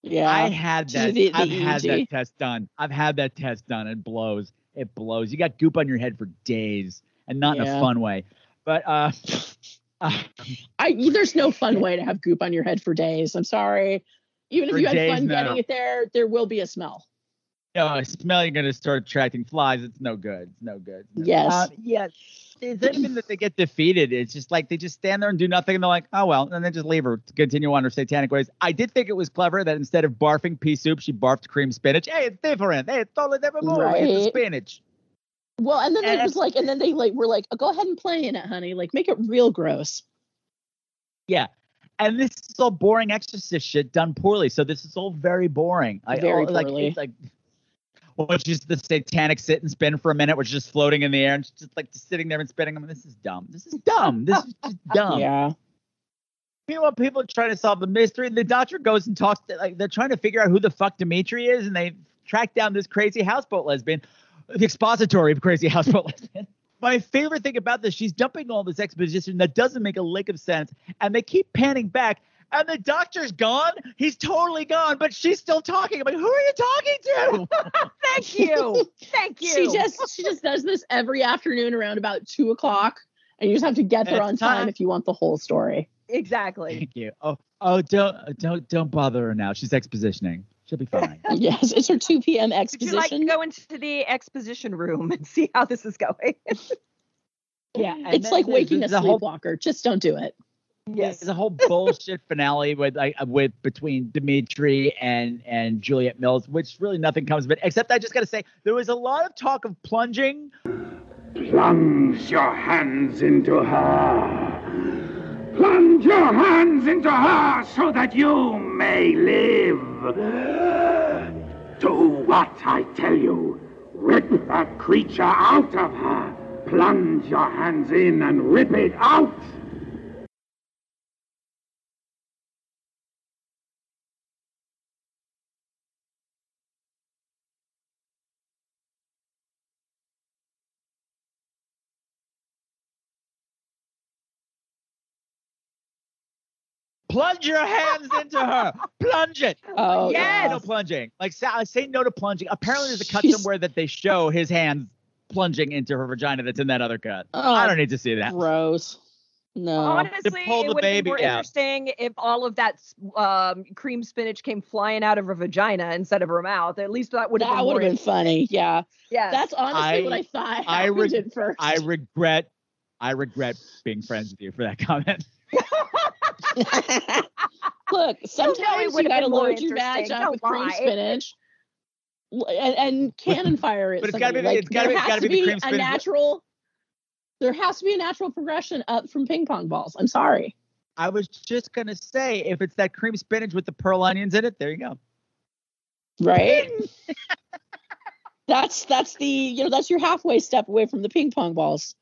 Yeah. yeah.
I had that.
the- the
I've had that test done. I've had that test done. It blows. It blows. You got goop on your head for days, and not in a fun way. But uh,
I there's no fun way to have goop on your head for days. I'm sorry. Even if
For
you had
days,
fun
no.
getting it there, there will be a smell.
you know, smell you're gonna start attracting flies. It's no good. It's no good.
Yes.
Uh, yes. It's not even that they get defeated. It's just like they just stand there and do nothing, and they're like, "Oh well," and then just leave her to continue on her satanic ways. I did think it was clever that instead of barfing pea soup, she barfed cream spinach. Hey, it's different. Hey, it's totally different movie. It's the spinach.
Well, and then
And-
it was like, and then they like were like, oh, go ahead and play in it, honey. Like, make it real gross.
Yeah. And this is all boring exorcist shit done poorly. So this is all very boring. I,
Very
all- like,
poorly.
It's like, which is the satanic sit and spin for a minute, which is just floating in the air and just like just sitting there and spinning. I mean, this is dumb. This is dumb. This is just dumb.
Yeah.
Meanwhile, people are trying to solve the mystery. The doctor goes and talks to, like, they're trying to figure out who the fuck Dimitri is, and they track down this crazy houseboat lesbian, the expository of crazy houseboat lesbian. My favorite thing about this, she's dumping all this exposition that doesn't make a lick of sense, and they keep panning back, and the doctor's gone. He's totally gone, but she's still talking. I'm like, who are you talking to?
Thank you. Thank you.
She just she just does this every afternoon around about two o'clock, and you just have to get there on time
time.
if you want the whole story.
exactly.
Thank you. Oh, oh, don't, don't, don't bother her now. She's expositioning. She'll be fine.
yes, it's her two p.m. exposition.
Would you
exposition.
like to go into the exposition room and see how this is going?
yeah, and
it's
then
like
there's-
waking a
there's a whole-
sleepwalker. Just don't do it.
Yes. There's a whole bullshit finale with like uh, with between Dimitri and and Juliet Mills, which really nothing comes of it. Except I just gotta say there was a lot of talk of plunging.
Plunge your hands into her. Plunge your hands into her so that you may live. Do what I tell you. Rip that creature out of her. Plunge your hands in and rip it out.
Plunge your hands into her. Plunge it.
Oh,
yeah,
yes.
no plunging. Like say, I say no to plunging. Apparently, there's a cut
She's-
somewhere that they show his hands plunging into her vagina. That's in that other cut.
Oh,
I don't need to see that.
Gross. No.
Honestly,
pull
it would have been more
out.
interesting if all of that um, cream spinach came flying out of her vagina instead of her mouth. At least that would have
that
been
would have been funny. Yeah.
Yeah,
That's honestly
I-
what I thought
I
happened
reg-
at first.
I regret. I regret being friends with you for that comment.
Look, sometimes you
would've
gotta load your vag
interesting.
up with cream spinach. And, and cannon fire it.
but it's gotta be the-
somebody.
it's gotta
there
be-
has
gotta be
be a natural. There has to be a natural progression up from ping pong balls. I'm sorry.
I was just gonna say, if it's that cream spinach with the pearl onions in it, there you go.
Right? that's that's the you know that's your halfway step away from the ping pong balls.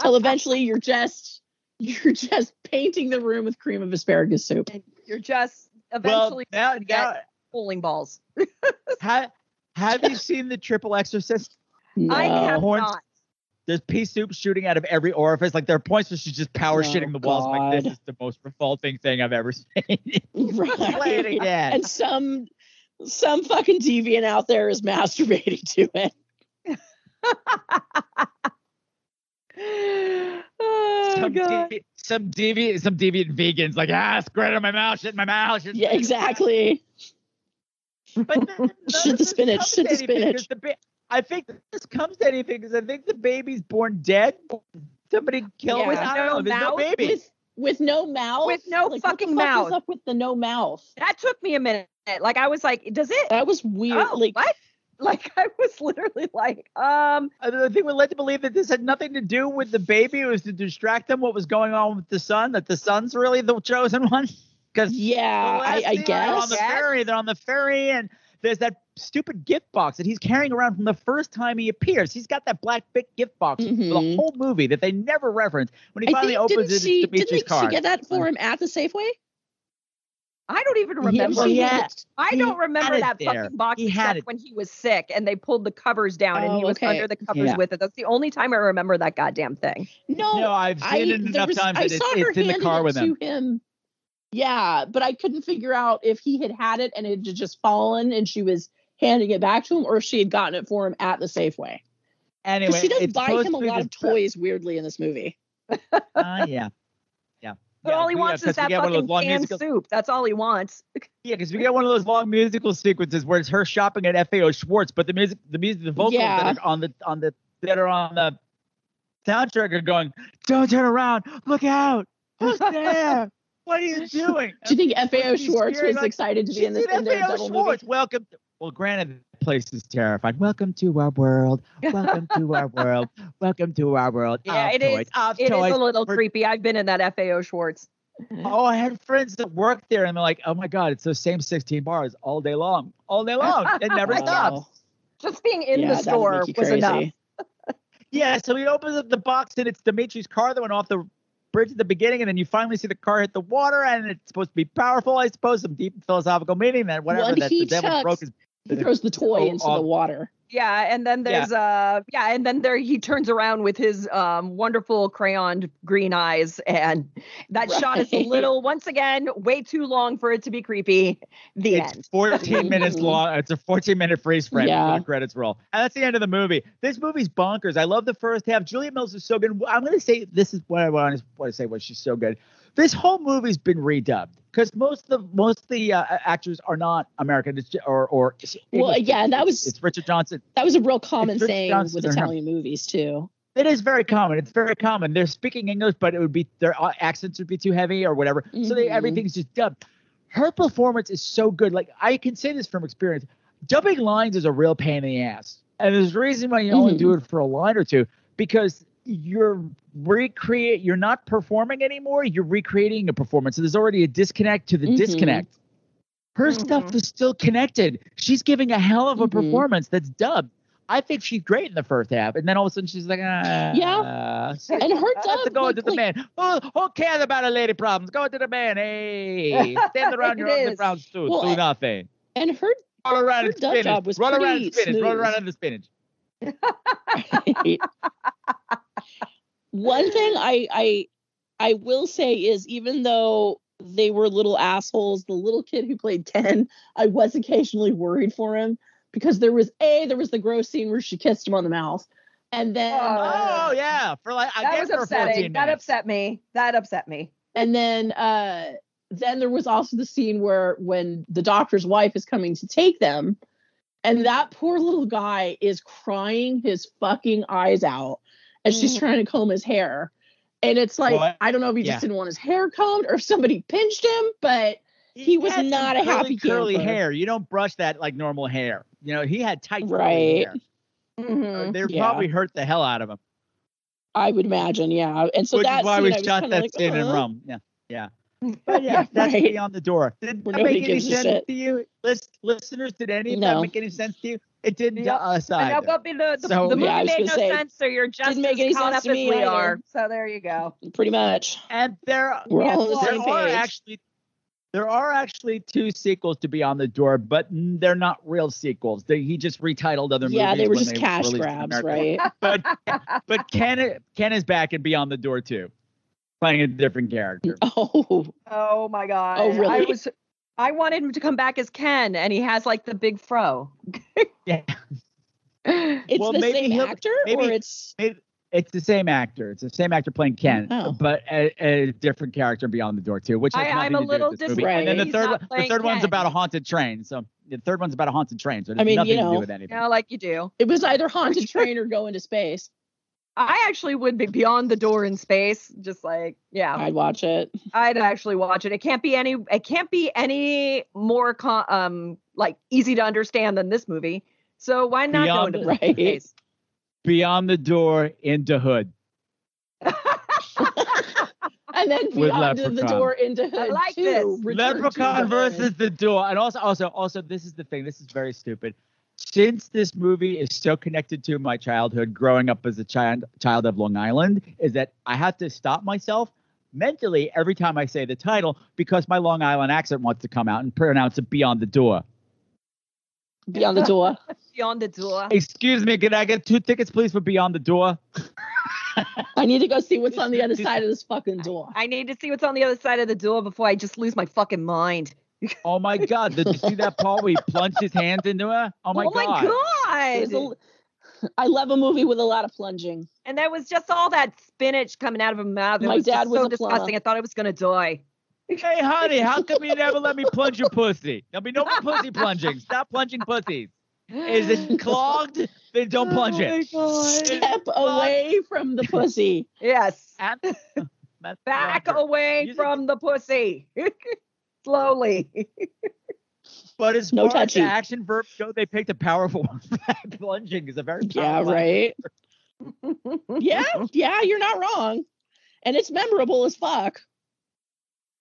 Till eventually you're just you're just painting the room with cream of asparagus soup.
You're just
Well,
eventually
now,
gonna get
now
bowling balls.
ha, have you seen the Triple Exorcist?
I
No.
have
Horns-
not.
There's pea soup shooting out of every orifice. Like there are points where she's just power
Oh,
shitting the walls. I'm like this is the most revolting thing I've ever seen. Play it
Right.
again.
And some some fucking deviant out there is masturbating to it.
Oh,
some,
God.
devi- some deviant, some deviant vegans like ah, squirt it in my mouth, shit in my mouth. Shit in
Yeah, exactly.
But th- none
Shit the spinach,
comes
shit the
anything 'cause
spinach.
the ba- I think this comes to anything because I think the baby's born dead. Somebody killed
Yeah.
it. I don't.
With
no
no mouth?
baby.
With with no mouth.
With no
Like, what the
fucking
fuck
mouth.
Is up with the no mouth?
That took me a minute. Like I was like, does it?
That was weird.
Oh,
like
what? Like I was literally like, um,
I I think we're led to believe that this had nothing to do with the baby. It was to distract them what was going on with the son. That the son's really the chosen one. Because
yeah, I, I guess.
on the ferry. They're on the ferry, and there's that stupid gift box that he's carrying around from the first time he appears. He's got that black big gift box for the
Mhm.
whole movie that they never reference. When he
I
finally
think
opens it,
she
it's Dimitri's
didn't
card.
she get that for him at the Safeway?
I don't even remember.
she
had-
had-
I
he
don't remember that
there.
fucking box
He had
except
it.
when he was sick and they pulled the covers down and he
Oh,
was
okay.
under the covers
Yeah.
with it. That's the only time I remember that goddamn thing.
No,
No, I've seen
I,
it enough
was-
times
I
that
saw
it's,
her
it's in the
handing
car
it
with him.
to him. Yeah, but I couldn't figure out if he had had it and it had just fallen and she was handing it back to him, or if she had gotten it for him at the Safeway.
Anyway,
she does buy him a lot of toys weirdly in this movie.
Uh, yeah. Yeah.
But
Yeah,
all he wants
yeah,
is
'cause we
that
get one of those
fucking
long
canned
musical-
soup. That's all he wants.
Yeah, because we get one of those long musical sequences where it's her shopping at FAO Schwarz, but the music, the music, the vocals
Yeah.
that are on the on the that are on the soundtrack are going, "Don't turn around, look out, who's there? What are you doing?"
Do you think FAO
Schwarz
was excited to be in this in their
FAO
double
Schwarz.
movie?
Welcome. Well, granted, the place is terrifying. Welcome to our world. Welcome to our world. Welcome to our world.
Yeah,
of
it
toys,
is.
Of
It is
toys.
a little
We're-
creepy. I've been in that FAO Schwarz.
Oh, I had friends that worked there, and they're like, "Oh my god, it's those same 16 bars all day long, all day long. It never stops."
Just being in
Yeah,
the store
make you
was enough.
Yeah, so he opens up the box, and it's Dimitri's car that went off the bridge at the beginning, and then you finally see the car hit the water, and it's supposed to be powerful, I suppose, some deep philosophical meaning that whatever that the devil broke his.
He throws the oh, toy
Oh,
into
oh.
the um, water.
Yeah, and then there's uh yeah, and then there he turns around with his um wonderful crayoned green eyes and that shot is a little once again way too long for it to be creepy. The
It's
end.
14 minutes long. It's a 14 minute freeze frame
Yeah.
before the credits roll. And that's the end of the movie. This movie's bonkers. I love the first half. Juliet Mills is so good. I'm going to say this is what I want to, want to say. What she's so good. This whole movie's been redubbed because most of the most of the uh, actors are not American or or
Well,
English.
yeah, and that was
It's Richard Johnson.
that was a real common thing
Johnson
with
or him.
Italian movies too.
It is very common. It's very common. They're speaking English, but it would be their uh, accents would be too heavy or whatever. So they,
Mhm.
everything's just dubbed. Her performance is so good. Like I can say this from experience. Dubbing lines is a real pain in the ass, and there's a reason why you only
Mhm.
do it for a line or two because you're recreate. You're not performing anymore. You're recreating a performance. So there's already a disconnect to the
Mhm.
disconnect. Her stuff is still connected. She's giving a hell of a
Mhm.
performance that's dubbed. I think she's great in the first half, and then all of a sudden she's like, ah,
Yeah.
so
And her
I have to go
like-
into the man. Who, who cares about a lady problems? Go into the man. Hey, stand around your
is.
underground suit.
Well,
do nothing.
And her
Roll around
her dub
spinach.
job was
Roll around spinach.
Smooth.
around in the spinach.
One thing I I I will say is even though they were little assholes, the little kid who played Ken, I was occasionally worried for him because there was a there was the gross scene where she kissed him on the mouth, and then
Oh yeah, for like I
that
guess
was
for 14
upsetting. That upset me. That upset me.
and then uh then there was also the scene where when the doctor's wife is coming to take them and that poor little guy is crying his fucking eyes out as she's
Mhm.
trying to comb his hair and it's like
Well,
i don't know if he
yeah.
just didn't want his hair combed or if somebody pinched him but he was not
some
a happy
curly, curly
camper.
hair. You don't brush that like normal hair. You know, he had tight curly
Right.
hair.
Mhm.
They
Yeah.
probably hurt the hell out of him.
i would imagine yeah and so
which
that
is why
scene,
we
I was
shot
kinda
that
like,
scene in
uh,
Rome. Yeah, yeah. But yeah, that's
Right.
beyond the door. Did
Where
that make any sense
shit.
to you, Lis- listeners? Did any of
No.
that make any sense to you? It didn't
Yep.
to us
And
either.
now, but the, the,
So-
the movie
Yeah,
made no
say,
sense, so you're just
didn't make
as
any
caught
sense
up
to
as
me
we
either.
are. So there you go.
pretty much
And there,
We're all on the
there
same
are
page.
actually there are actually two sequels to Beyond the Door, but they're not real sequels. They, he just retitled other movies.
yeah they were
when
just cash grabs right
But but Ken Ken is back in Beyond the Door too, playing a different character.
oh
Oh my god.
Oh, really?
I was I wanted him to come back as Ken and he has like the big fro.
Yeah.
it's
Well,
the
maybe
same
he'll-
actor
maybe-
or it's
It, it's the same actor. It's the same actor playing Ken,
Oh.
but a, a different character in Beyond the Door too, which has
I, I'm a
to do
little
with this movie.
disappointed
And then the
he's
third the
playing
third one's about a haunted train. So the third one's about a haunted train. So it
I mean,
nothing
you
to
know,
do with anything.
You know, like you do.
It was either haunted train or go into space.
I actually would be beyond the door in space. Just like, yeah,
I'd watch it.
I'd actually watch it. It can't be any. It can't be any more con- um like easy to understand than this movie. So why not
Beyond
go
the-
into
right.
space?
Beyond the Door into Hood.
And then
With
beyond the door into Hood
like
two,
this.
Return
Leprechaun versus the door, and also, also, also, this is the thing. This is very stupid. Since this movie is so connected to my childhood, growing up as a child, child of Long Island, is that I have to stop myself mentally every time I say the title because my Long Island accent wants to come out and pronounce it beyond the door.
beyond the door.
Beyond the door.
Excuse me, can I get two tickets, please, for Beyond the Door?
I I need to go see what's on the other side of this fucking door.
I need to see what's on the other side of the door before I just lose my fucking mind.
Oh my god! Did you see that part where he plunged his hands into her? Oh my
oh
god!
my
There's
god!
a- I love a movie with a lot of plunging.
And there was just all that spinach coming out of her mouth. It
My
was
dad was
so disgusting. I thought I was gonna die.
Hey, honey, how come you never let me plunge your pussy? There'll be no more pussy plunging. Stop plunging pussies. Is it clogged? Then don't oh plunge it.
Step away from the pussy.
Yes.
That's
Back
clever.
away from the pussy. Slowly.
But as
No
far as the action verbs go, they picked a powerful one. plunging is a very
Yeah, right. yeah, yeah, you're not wrong. And it's memorable as fuck.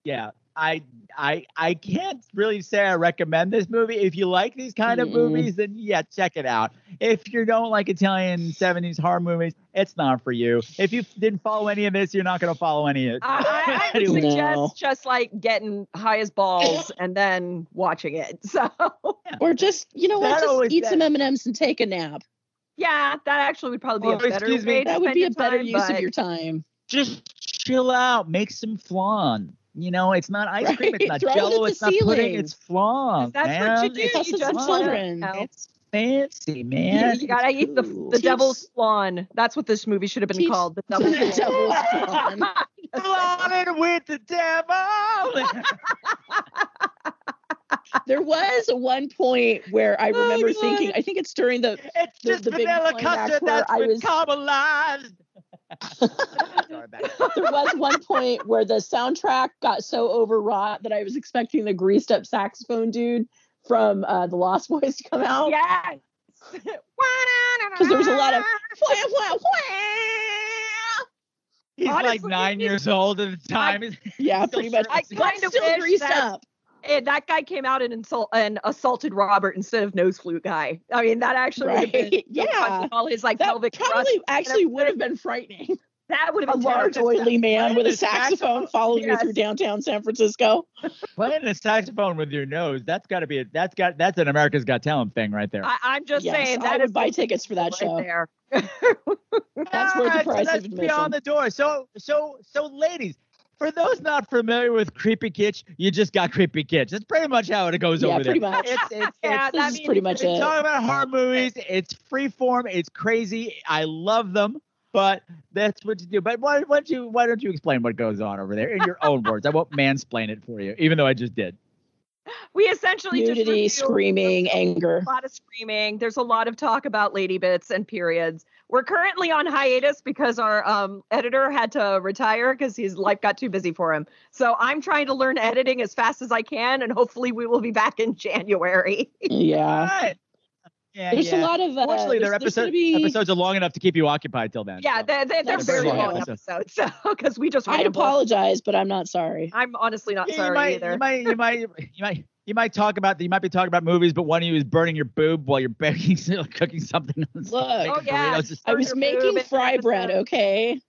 yeah i i i can't really say i recommend this movie if you like these kind of movies then yeah check it out if you don't like italian 70s horror movies it's not for you if you didn't follow any of this you're not going to follow any of it
I, I, I would
Anyway.
suggest
No.
just like getting high as balls and then watching it. So
Or just, you know what, just eat
that-
some M&Ms and take a nap.
yeah, that actually would probably be
Well,
a oh, better
excuse me,
to
That would be a better
time,
use of your time.
just chill out make some flan you know it's not ice cream it's not
throw
jello
at
it's
the
not pudding it's flan
That's
man.
what you do.
Plus
You
it's
just
children.
it's fancy
You,
man
you gotta eat the the
Teach-
devil's flan. That's what this movie should have been
Teach-
called. The
The
devil's
devil's
flan.
flan.
With the devil
There was one point where I
Oh,
remember
God.
thinking, I think it's during the
it's
The-
just
the big
vanilla custard
where
that's
I
been
was-
caramelized Sorry, back.
there was one point where the soundtrack got so overwrought that I was expecting the greased up saxophone dude from uh, the Lost Boys to come out.
Yes.
Because there was a lot of wah, wah, wah.
He's like nine years old at the time.
Yeah, pretty much.
I
shirtless.
Kind of
still
wish
greased
that,
up.
Eh, that guy came out and insult and assaulted Robert instead of nose flute guy. I mean, that actually would have been
Right, yeah.
all his like
That
pelvic thrust.
probably actually would have been frightening.
That would
A
have been
large, oily man with a saxophone
saxophone?
following you through downtown San Francisco.
Playing a saxophone with your nose. That's got to be. A, that's got. That's an America's Got Talent thing right there.
I, I'm just
Yes,
saying
I
that
would buy tickets for that
right
show.
there.
That's worth the
Alright, so
price
that's
of
beyond the door. So, so, so, ladies, for those not familiar with Creepy Kitsch, you just got Creepy Kitsch. That's pretty much how it goes
Yeah,
over
pretty
there.
much.
It's, it's,
Yeah,
it's,
that
This is
means
pretty much it.
talk about horror movies. It's freeform. It's crazy. I love them. But that's what you do. But why, why don't you why don't you explain what goes on over there in your own words? I won't mansplain it for you, even though I just did.
we essentially just
Nudity,
review
screaming, anger.
a lot of screaming. There's a lot of talk about lady bits and periods. We're currently on hiatus because our um, editor had to retire because his life got too busy for him. So I'm trying to learn editing as fast as I can, and hopefully we will be back in January.
Yeah.
Right. Yeah,
There's
yeah.
a lot of. Uh,
Fortunately, their
there's
episode,
be,
episodes are long enough to keep you occupied till then.
yeah,
so.
they're, they're, they're
That's
very
true.
long
Episodes.
episodes, so because we just
I'd apologize, but I'm not sorry.
I'm honestly not
Yeah,
sorry
you might,
either.
You might, you might, you might, you might talk about you might be talking about movies, but one of you is burning your boob while you're baking, cooking something.
Look,
Oh, yeah.
burritos.
I was making fry bread,
episode.
okay?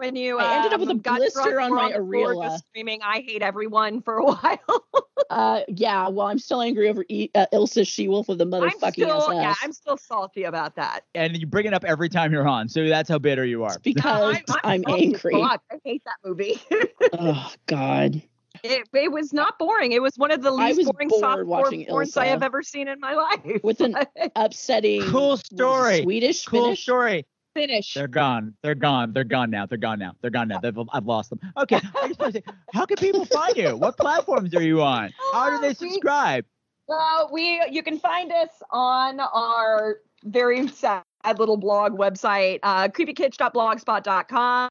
When you
I ended up with a
um, got
blister on my
the floor
areola.
screaming, "I hate everyone" for a while.
Uh, yeah. Well, I'm still angry over e- uh, Ilsa She-Wolf with the
I'm
motherfucking
still,
ass.
yeah, I'm still salty about that.
and you bring it up every time you're on, so that's how bitter you are.
It's because I'm,
salty as
angry.
fuck. I hate that movie.
oh God.
it, it was not boring. It was one of the
I
least boring
bored
soft
watching
porns I have ever seen in my life.
With an upsetting
Cool story.
Swedish
Cool
Finnish?
story.
Finish.
They're gone. They're gone. They're gone now. They're gone now. They're gone now. They've, I've lost them. Okay. I just wanna say, how can people find you? What platforms are you on? How do they subscribe?
Well, we you can find us on our very sad little blog website, uh, creepykitsch.blogspot.com.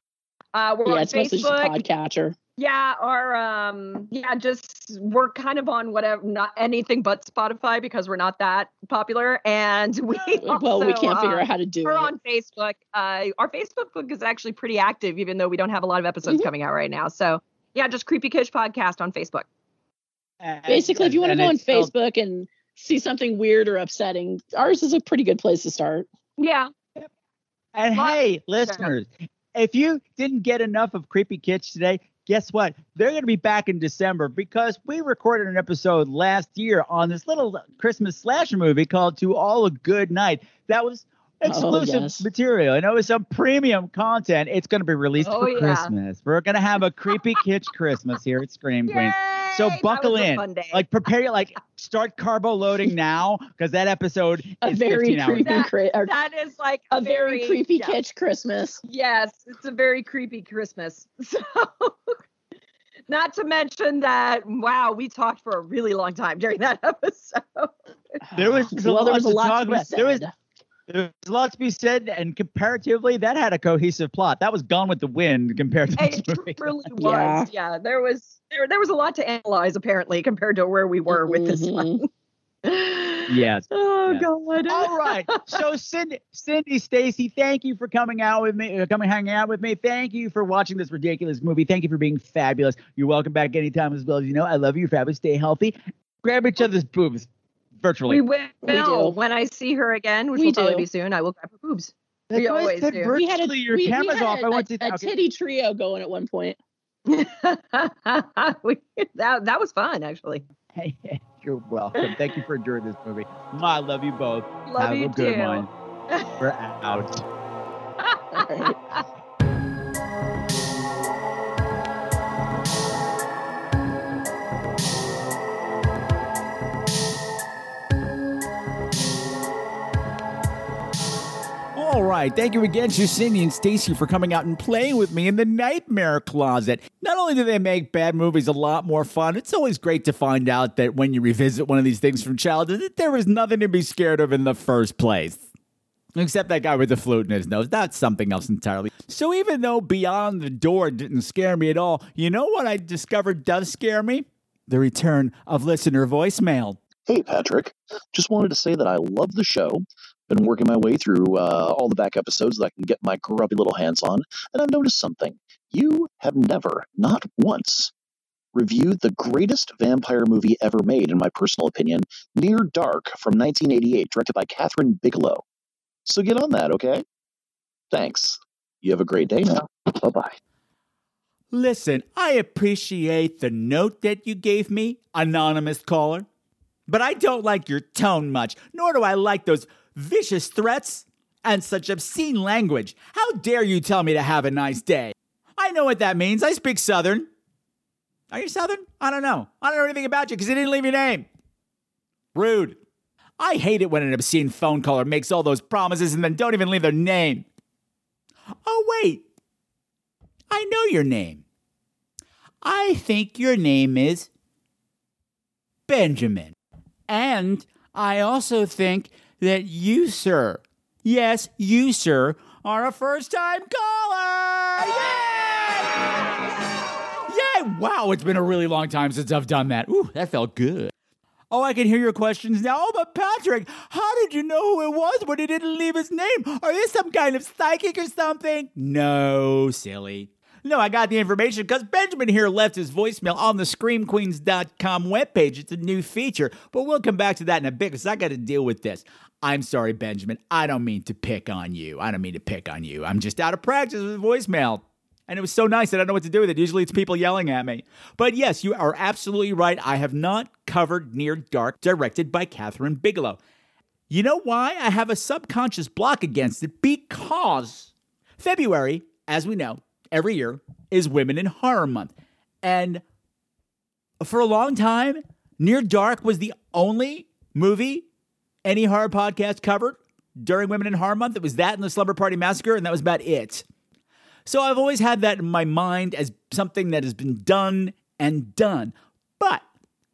Uh, we're
Yeah,
on
it's mostly just a
Facebook.
podcatcher.
Yeah, our um yeah, just we're kind of on whatever not anything but Spotify because we're not that popular. And we
well, we can't figure
uh,
out how to do
we're
it.
on Facebook. Uh our Facebook book is actually pretty active, even though we don't have a lot of episodes
Mhm.
coming out right now. So yeah, just Creepy Kitsch Podcast on Facebook.
Basically, if you want to go on
it's spelled-
Facebook and see something weird or upsetting, ours is a pretty good place to start.
Yeah.
And
Well,
hey, listeners, if you didn't get enough of Creepy Kitsch today, guess what? They're going to be back in December because we recorded an episode last year on this little Christmas slasher movie called To All a Good Night. That was oh, exclusive
yes.
material. I know it's some premium content. It's going to be released
Oh,
for
yeah.
Christmas. We're going to have a creepy kitsch Christmas here at Scream Queens. So
That
buckle in. Like prepare your like start carbo loading now because that episode
A
is
very
15 hours.
creepy,
That-
cra- or
that is like
a very creepy
yeah.
kitsch Christmas.
Yes, it's a very creepy Christmas. So, not to mention that, wow, we talked for a really long time during that episode.
There was a
Well,
lot,
there was a lot to
talk
be
about. There was
said.
there was a lot to be said, and comparatively, that had a cohesive plot. That was Gone with the Wind compared to this
It
movie.
really was. Yeah. there was there, there was a lot to analyze apparently compared to where we were with this one.
Yes.
Oh
Yes.
god.
All right. So Cindy, Cindy, Stacy, thank you for coming out with me, uh, coming hanging out with me. Thank you for watching this ridiculous movie. Thank you for being fabulous. You're welcome back anytime as well as you know. I love you. You're fabulous. Stay healthy. Grab each other's boobs virtually.
We will
We
when I see her again, which
We
will probably
do.
be soon. I will grab her boobs.
That's
we always
said
do.
vir-
We had a,
Virtually, your
we, we
camera's
had
off.
A,
I want
a,
to-
a
okay.
titty trio going at one point.
We- that that was fun actually.
Hey, hey, you're welcome. Thank you for enjoying this movie. Mwah, I love you both.
Love
Have
you
a good
too.
one. We're out.
right.
Thank you again to Cindy and Stacy for coming out and playing with me in the Nightmare Closet. Not only do they make bad movies a lot more fun, it's always great to find out that when you revisit one of these things from childhood, that there was nothing to be scared of in the first place. Except that guy with the flute in his nose. That's something else entirely. So even though Beyond the Door didn't scare me at all, you know what I discovered does scare me? The return of listener voicemail.
Hey, Patrick. Just wanted to say that I love the show. Been working my way through uh, all the back episodes that I can get my grubby little hands on, and I've noticed something. You have never, not once, reviewed the greatest vampire movie ever made, in my personal opinion, Near Dark from 1988, directed by Kathryn Bigelow. So get on that, okay? Thanks. You have a great day now. Bye bye.
Listen, I appreciate the note that you gave me, anonymous caller, but I don't like your tone much, nor do I like those vicious threats and such obscene language. How dare you tell me to have a nice day? I know what that means. I speak Southern. Are you Southern? I don't know. I don't know anything about you because you didn't leave your name. Rude. I hate it when an obscene phone caller makes all those promises and then don't even leave their name. Oh, wait. I know your name. I think your name is Benjamin. And I also think that you, sir, yes, you, sir, are a first time caller. Yay! Yay! Wow, it's been a really long time since I've done that. Ooh, that felt good. Oh, I can hear your questions now. Oh, but Patrick, how did you know who it was when he didn't leave his name? Are you some kind of psychic or something? No, silly. No, I got the information because Benjamin here left his voicemail on the ScreamQueens.com webpage. It's a new feature, but we'll come back to that in a bit because I got to deal with this. I'm sorry, Benjamin. I don't mean to pick on you. I don't mean to pick on you. I'm just out of practice with voicemail. And it was so nice that I don't know what to do with it. Usually it's people yelling at me. But yes, you are absolutely right. I have not covered Near Dark, directed by Kathryn Bigelow. You know why I have a subconscious block against it? Because February, as we know, every year is Women in Horror Month. And for a long time, Near Dark was the only movie any horror podcast covered during Women in Horror Month. It was that and the Slumber Party Massacre, and that was about it. So I've always had that in my mind as something that has been done and done. But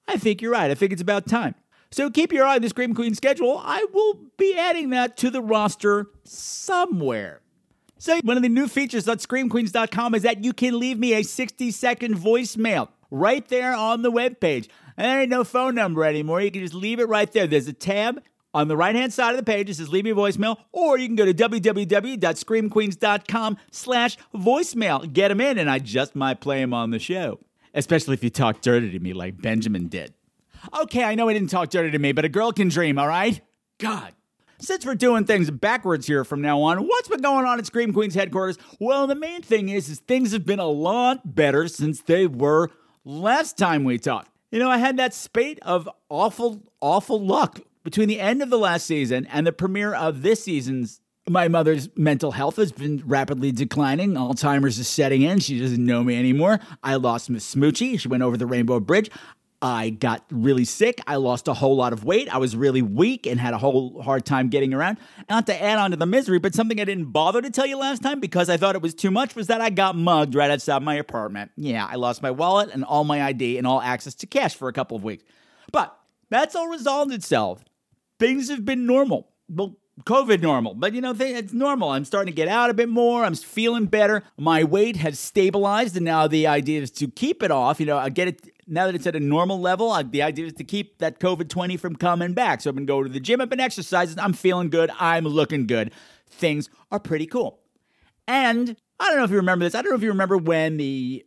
I think you're right. I think it's about time. So keep your eye on the Scream Queen schedule. I will be adding that to the roster somewhere. So one of the new features on screamqueens.com is that you can leave me a 60 second voicemail right there on the webpage. And there ain't no phone number anymore. You can just leave it right there. There's a tab on the right hand side of the page. It says leave me a voicemail, or you can go to www.screamqueens.com slash voicemail. Get them in, and I just might play them on the show. Especially if you talk dirty to me like Benjamin did. Okay, I know he didn't talk dirty to me, but a girl can dream, all right? God. Since we're doing things backwards here from now on, what's been going on at Scream Queens headquarters? Well, the main thing is, is things have been a lot better since they were last time we talked. You know, I had that spate of awful, awful luck between the end of the last season and the premiere of this season's My mother's mental health has been rapidly declining. Alzheimer's is setting in. She doesn't know me anymore. I lost Miss Smoochie. She went over the Rainbow Bridge. I got really sick. I lost a whole lot of weight. I was really weak and had a whole hard time getting around. Not to add on to the misery, but something I didn't bother to tell you last time because I thought it was too much was that I got mugged right outside my apartment. Yeah, I lost my wallet and all my ID and all access to cash for a couple of weeks. But that's all resolved itself. Things have been normal. Well, COVID normal, but you know, it's normal. I'm starting to get out a bit more. I'm feeling better. My weight has stabilized, and now the idea is to keep it off. You know, I get it now that it's at a normal level. I, the idea is to keep that COVID 20 from coming back. So I've been going to the gym, I've been exercising. I'm feeling good. I'm looking good. Things are pretty cool. And I don't know if you remember this. I don't know if you remember when the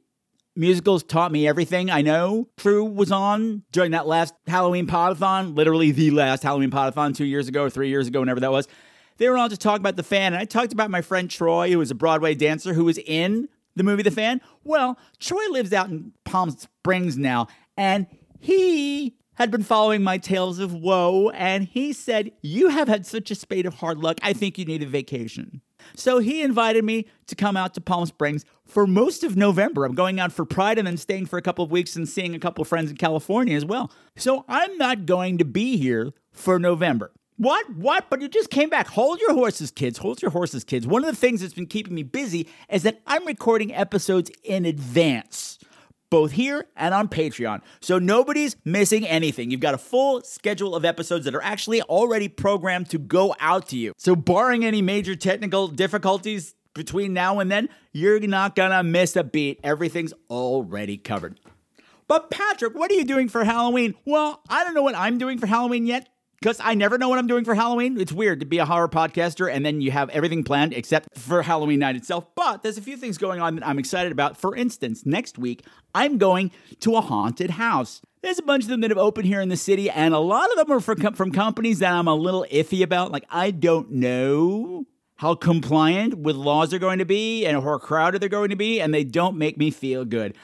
musicals taught me everything I know crew was on during that last Halloween podathon, literally the last Halloween podathon two years ago three years ago, whenever that was. They were on to talk about the fan, and I talked about my friend Troy, who was a Broadway dancer who was in the movie The Fan. Well, Troy lives out in Palm Springs now, and he had been following my tales of woe, and he said, You have had such a spate of hard luck, I think you need a vacation. So he invited me to come out to Palm Springs for most of November. I'm going out for Pride and then staying for a couple of weeks and seeing a couple of friends in California as well. So I'm not going to be here for November. What? What? But you just came back. Hold your horses, kids. Hold your horses, kids. One of the things that's been keeping me busy is that I'm recording episodes in advance both here and on Patreon. So nobody's missing anything. You've got a full schedule of episodes that are actually already programmed to go out to you. So, barring any major technical difficulties between now and then, you're not gonna miss a beat. Everything's already covered. But, Patrick, what are you doing for Halloween? Well, I don't know what I'm doing for Halloween yet because I never know what I'm doing for Halloween. It's weird to be a horror podcaster and then you have everything planned except for Halloween night itself. But there's a few things going on that I'm excited about. For instance, next week, I'm going to a haunted house. There's a bunch of them that have opened here in the city, and a lot of them are from, from companies that I'm a little iffy about. Like, I don't know how compliant with laws they're going to be and how crowded they're going to be, and they don't make me feel good.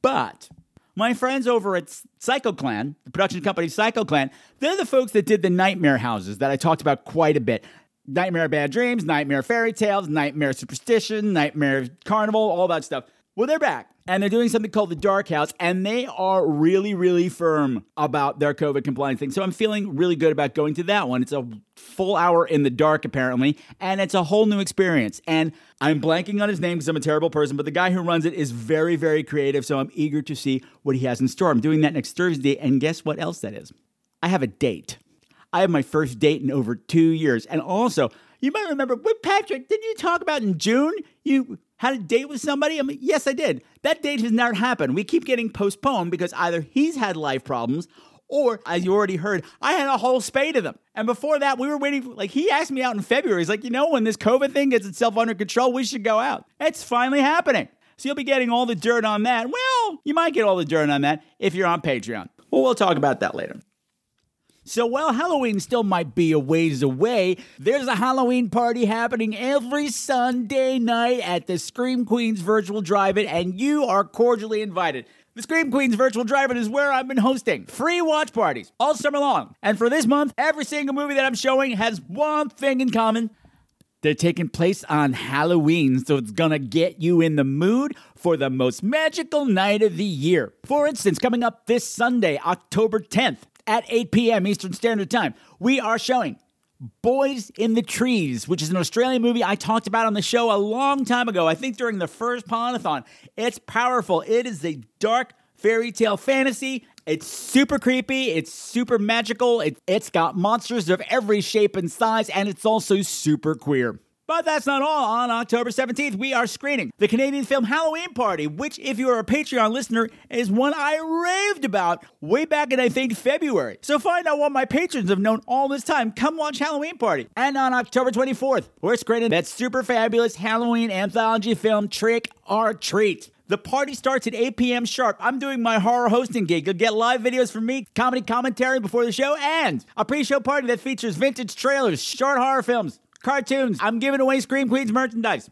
But my friends over at Psycho Clan, the production company Psycho Clan, they're the folks that did the nightmare houses that I talked about quite a bit. Nightmare Bad Dreams, Nightmare Fairy Tales, Nightmare Superstition, Nightmare Carnival, all that stuff. Well, they're back and they're doing something called the Dark House, and they are really, really firm about their COVID compliance thing. So I'm feeling really good about going to that one. It's a full hour in the dark, apparently, and it's a whole new experience. And I'm blanking on his name because I'm a terrible person, but the guy who runs it is very, very creative. So I'm eager to see what he has in store. I'm doing that next Thursday, and guess what else that is? I have a date. I have my first date in over two years. And also, you might remember, with Patrick, didn't you talk about in June? You had a date with somebody? I mean, yes, I did. That date has never happened. We keep getting postponed because either he's had life problems or, as you already heard, I had a whole spade of them. And before that, we were waiting for, like, he asked me out in February. He's like, you know, when this COVID thing gets itself under control, we should go out. It's finally happening. So you'll be getting all the dirt on that. Well, you might get all the dirt on that if you're on Patreon. Well, we'll talk about that later. So while Halloween still might be a ways away, there's a Halloween party happening every Sunday night at the Scream Queenz Virtual Drive-In, and you are cordially invited. The Scream Queenz Virtual Drive-In is where I've been hosting free watch parties all summer long. And for this month, every single movie that I'm showing has one thing in common. They're taking place on Halloween, so it's gonna get you in the mood for the most magical night of the year. For instance, coming up this Sunday, October 10th, at 8 p.m. Eastern Standard Time, we are showing Boys in the Trees, which is an Australian movie I talked about on the show a long time ago. I think during the first Ponathon. It's powerful. It is a dark fairy tale fantasy. It's super creepy. It's super magical. It, it's got monsters of every shape and size, and it's also super queer. But that's not all. On October 17th, we are screening the Canadian film Halloween Party, which, if you are a Patreon listener, is one I raved about way back in, I think, February. So find out what my patrons have known all this time. Come watch Halloween Party. And on October 24th, we're screening that super fabulous Halloween anthology film Trick or Treat. The party starts at 8 p.m. sharp. I'm doing my horror hosting gig. You'll get live videos from me, comedy commentary before the show, and a pre show party that features vintage trailers, short horror films, cartoons. I'm giving away Scream Queenz merchandise.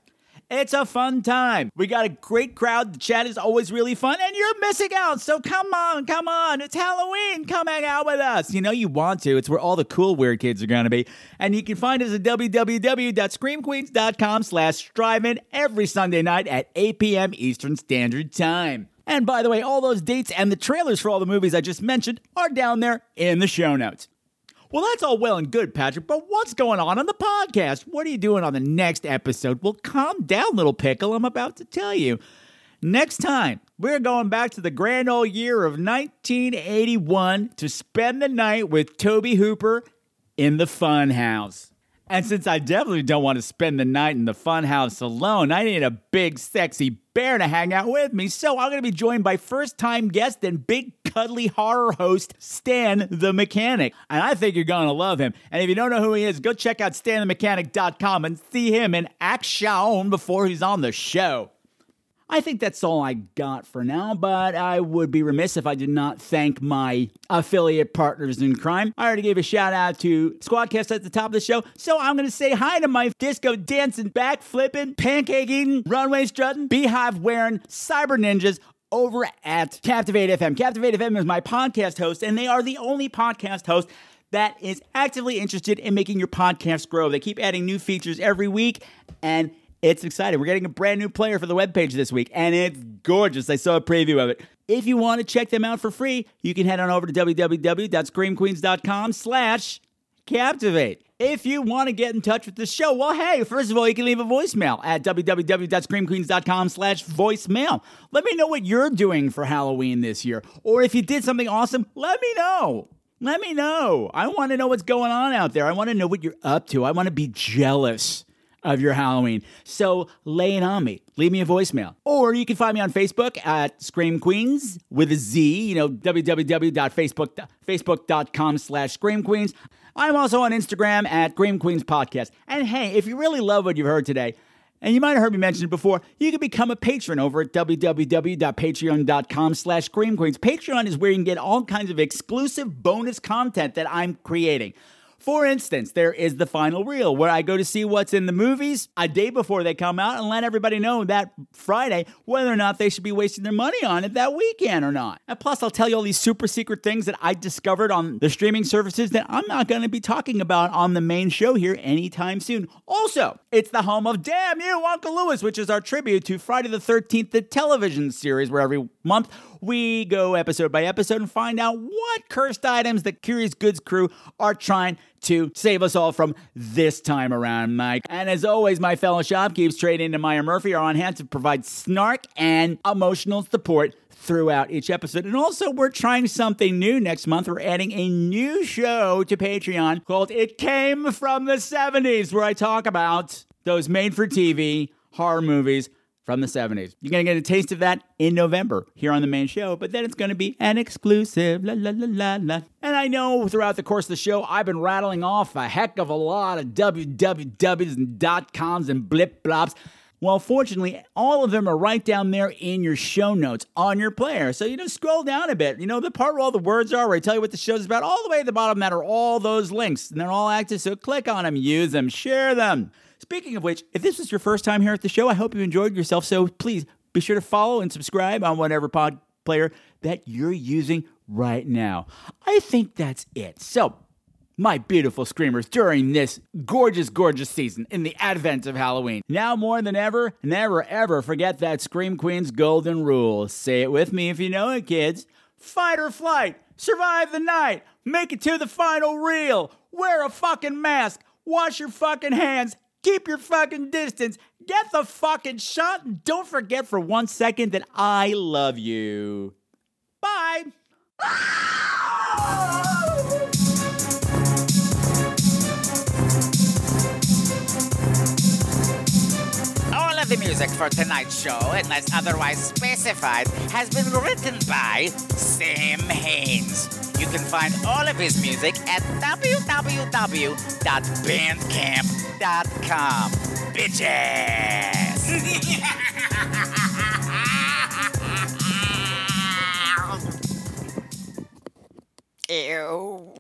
It's a fun time. We got a great crowd. The chat is always really fun, and you're missing out. So come on, come on. It's Halloween. Come hang out with us. You know you want to. It's where all the cool weird kids are going to be. And you can find us at www.screamqueenz.com slash drive-in every Sunday night at 8 p.m. Eastern Standard Time. And by the way, all those dates and the trailers for all the movies I just mentioned are down there in the show notes. Well, that's all well and good, Patrick, but what's going on on the podcast? What are you doing on the next episode? Well, calm down, little pickle. I'm about to tell you. Next time, we're going back to the grand old year of 1981 to spend the night with Tobe Hooper in the Funhouse. And since I definitely don't want to spend the night in the funhouse alone, I need a big, sexy bear to hang out with me. So I'm going to be joined by first time guest and big, cuddly horror host, Stan the Mechanic. And I think you're going to love him. And if you don't know who he is, go check out stanthemechanic.com and see him in action before he's on the show. I think that's all I got for now, but I would be remiss if I did not thank my affiliate partners in crime. I already gave a shout out to Squadcast at the top of the show, so I'm going to say hi to my disco dancing, back flipping, pancake eating, runway strutting, beehive wearing cyber ninjas over at Captivate FM. Captivate FM is my podcast host, and they are the only podcast host that is actively interested in making your podcast grow. They keep adding new features every week, and it's exciting. We're getting a brand new player for the webpage this week, and it's gorgeous. I saw a preview of it. If you want to check them out for free, you can head on over to www.screamqueenz.com slash captivate. If you want to get in touch with the show, well, hey, first of all, you can leave a voicemail at www.screamqueenz.com slash voicemail. Let me know what you're doing for Halloween this year. Or if you did something awesome, let me know. Let me know. I want to know what's going on out there. I want to know what you're up to. I want to be jealous of your Halloween. So lay it on me. Leave me a voicemail. Or you can find me on Facebook at Scream Queenz with a Z, you know, www.facebook.com slash Scream Queenz. I'm also on Instagram at Scream Queenz Podcast. And hey, if you really love what you've heard today, and you might have heard me mention it before, you can become a patron over at www.patreon.com slash Scream Queenz. Patreon is where you can get all kinds of exclusive bonus content that I'm creating. For instance, there is the final reel where I go to see what's in the movies a day before they come out and let everybody know that Friday whether or not they should be wasting their money on it that weekend or not. And plus, I'll tell you all these super secret things that I discovered on the streaming services that I'm not going to be talking about on the main show here anytime soon. Also, it's the home of Damn You, Uncle Lewis, which is our tribute to Friday the 13th, the television series, where every month we go episode by episode and find out what cursed items the Curious Goods crew are trying to save us all from this time around, Mike. And as always, my fellow shopkeepers, Trading and Meyer Murphy are on hand to provide snark and emotional support throughout each episode. And also, we're trying something new next month. We're adding a new show to Patreon called It Came from the 70s, where I talk about those made for TV horror movies from the 70s. You're going to get a taste of that in November here on the main show, but then it's going to be an exclusive. La, la, la, la, la. And I know throughout the course of the show, I've been rattling off a heck of a lot of wwws and dot coms and blip blops. Well, fortunately, all of them are right down there in your show notes on your player. So you just scroll down a bit. You know, the part where all the words are, where I tell you what the show's about, all the way at the bottom, that are all those links. And they're all active. So click on them, use them, share them. Speaking of which, if this was your first time here at the show, I hope you enjoyed yourself. So please be sure to follow and subscribe on whatever pod player that you're using right now. I think that's it. So, my beautiful screamers, during this gorgeous, gorgeous season in the advent of Halloween, now more than ever, never ever forget that Scream Queenz's golden rule. Say it with me if you know it, kids. Fight or flight, survive the night, make it to the final reel, wear a fucking mask, wash your fucking hands, keep your fucking distance, get the fucking shot, and don't forget for one second that I love you. Bye.
All of the music for tonight's show, unless otherwise specified, has been written by Sam Haynes. You can find all of his music at www.bandcamp.com. Bitches! Ew.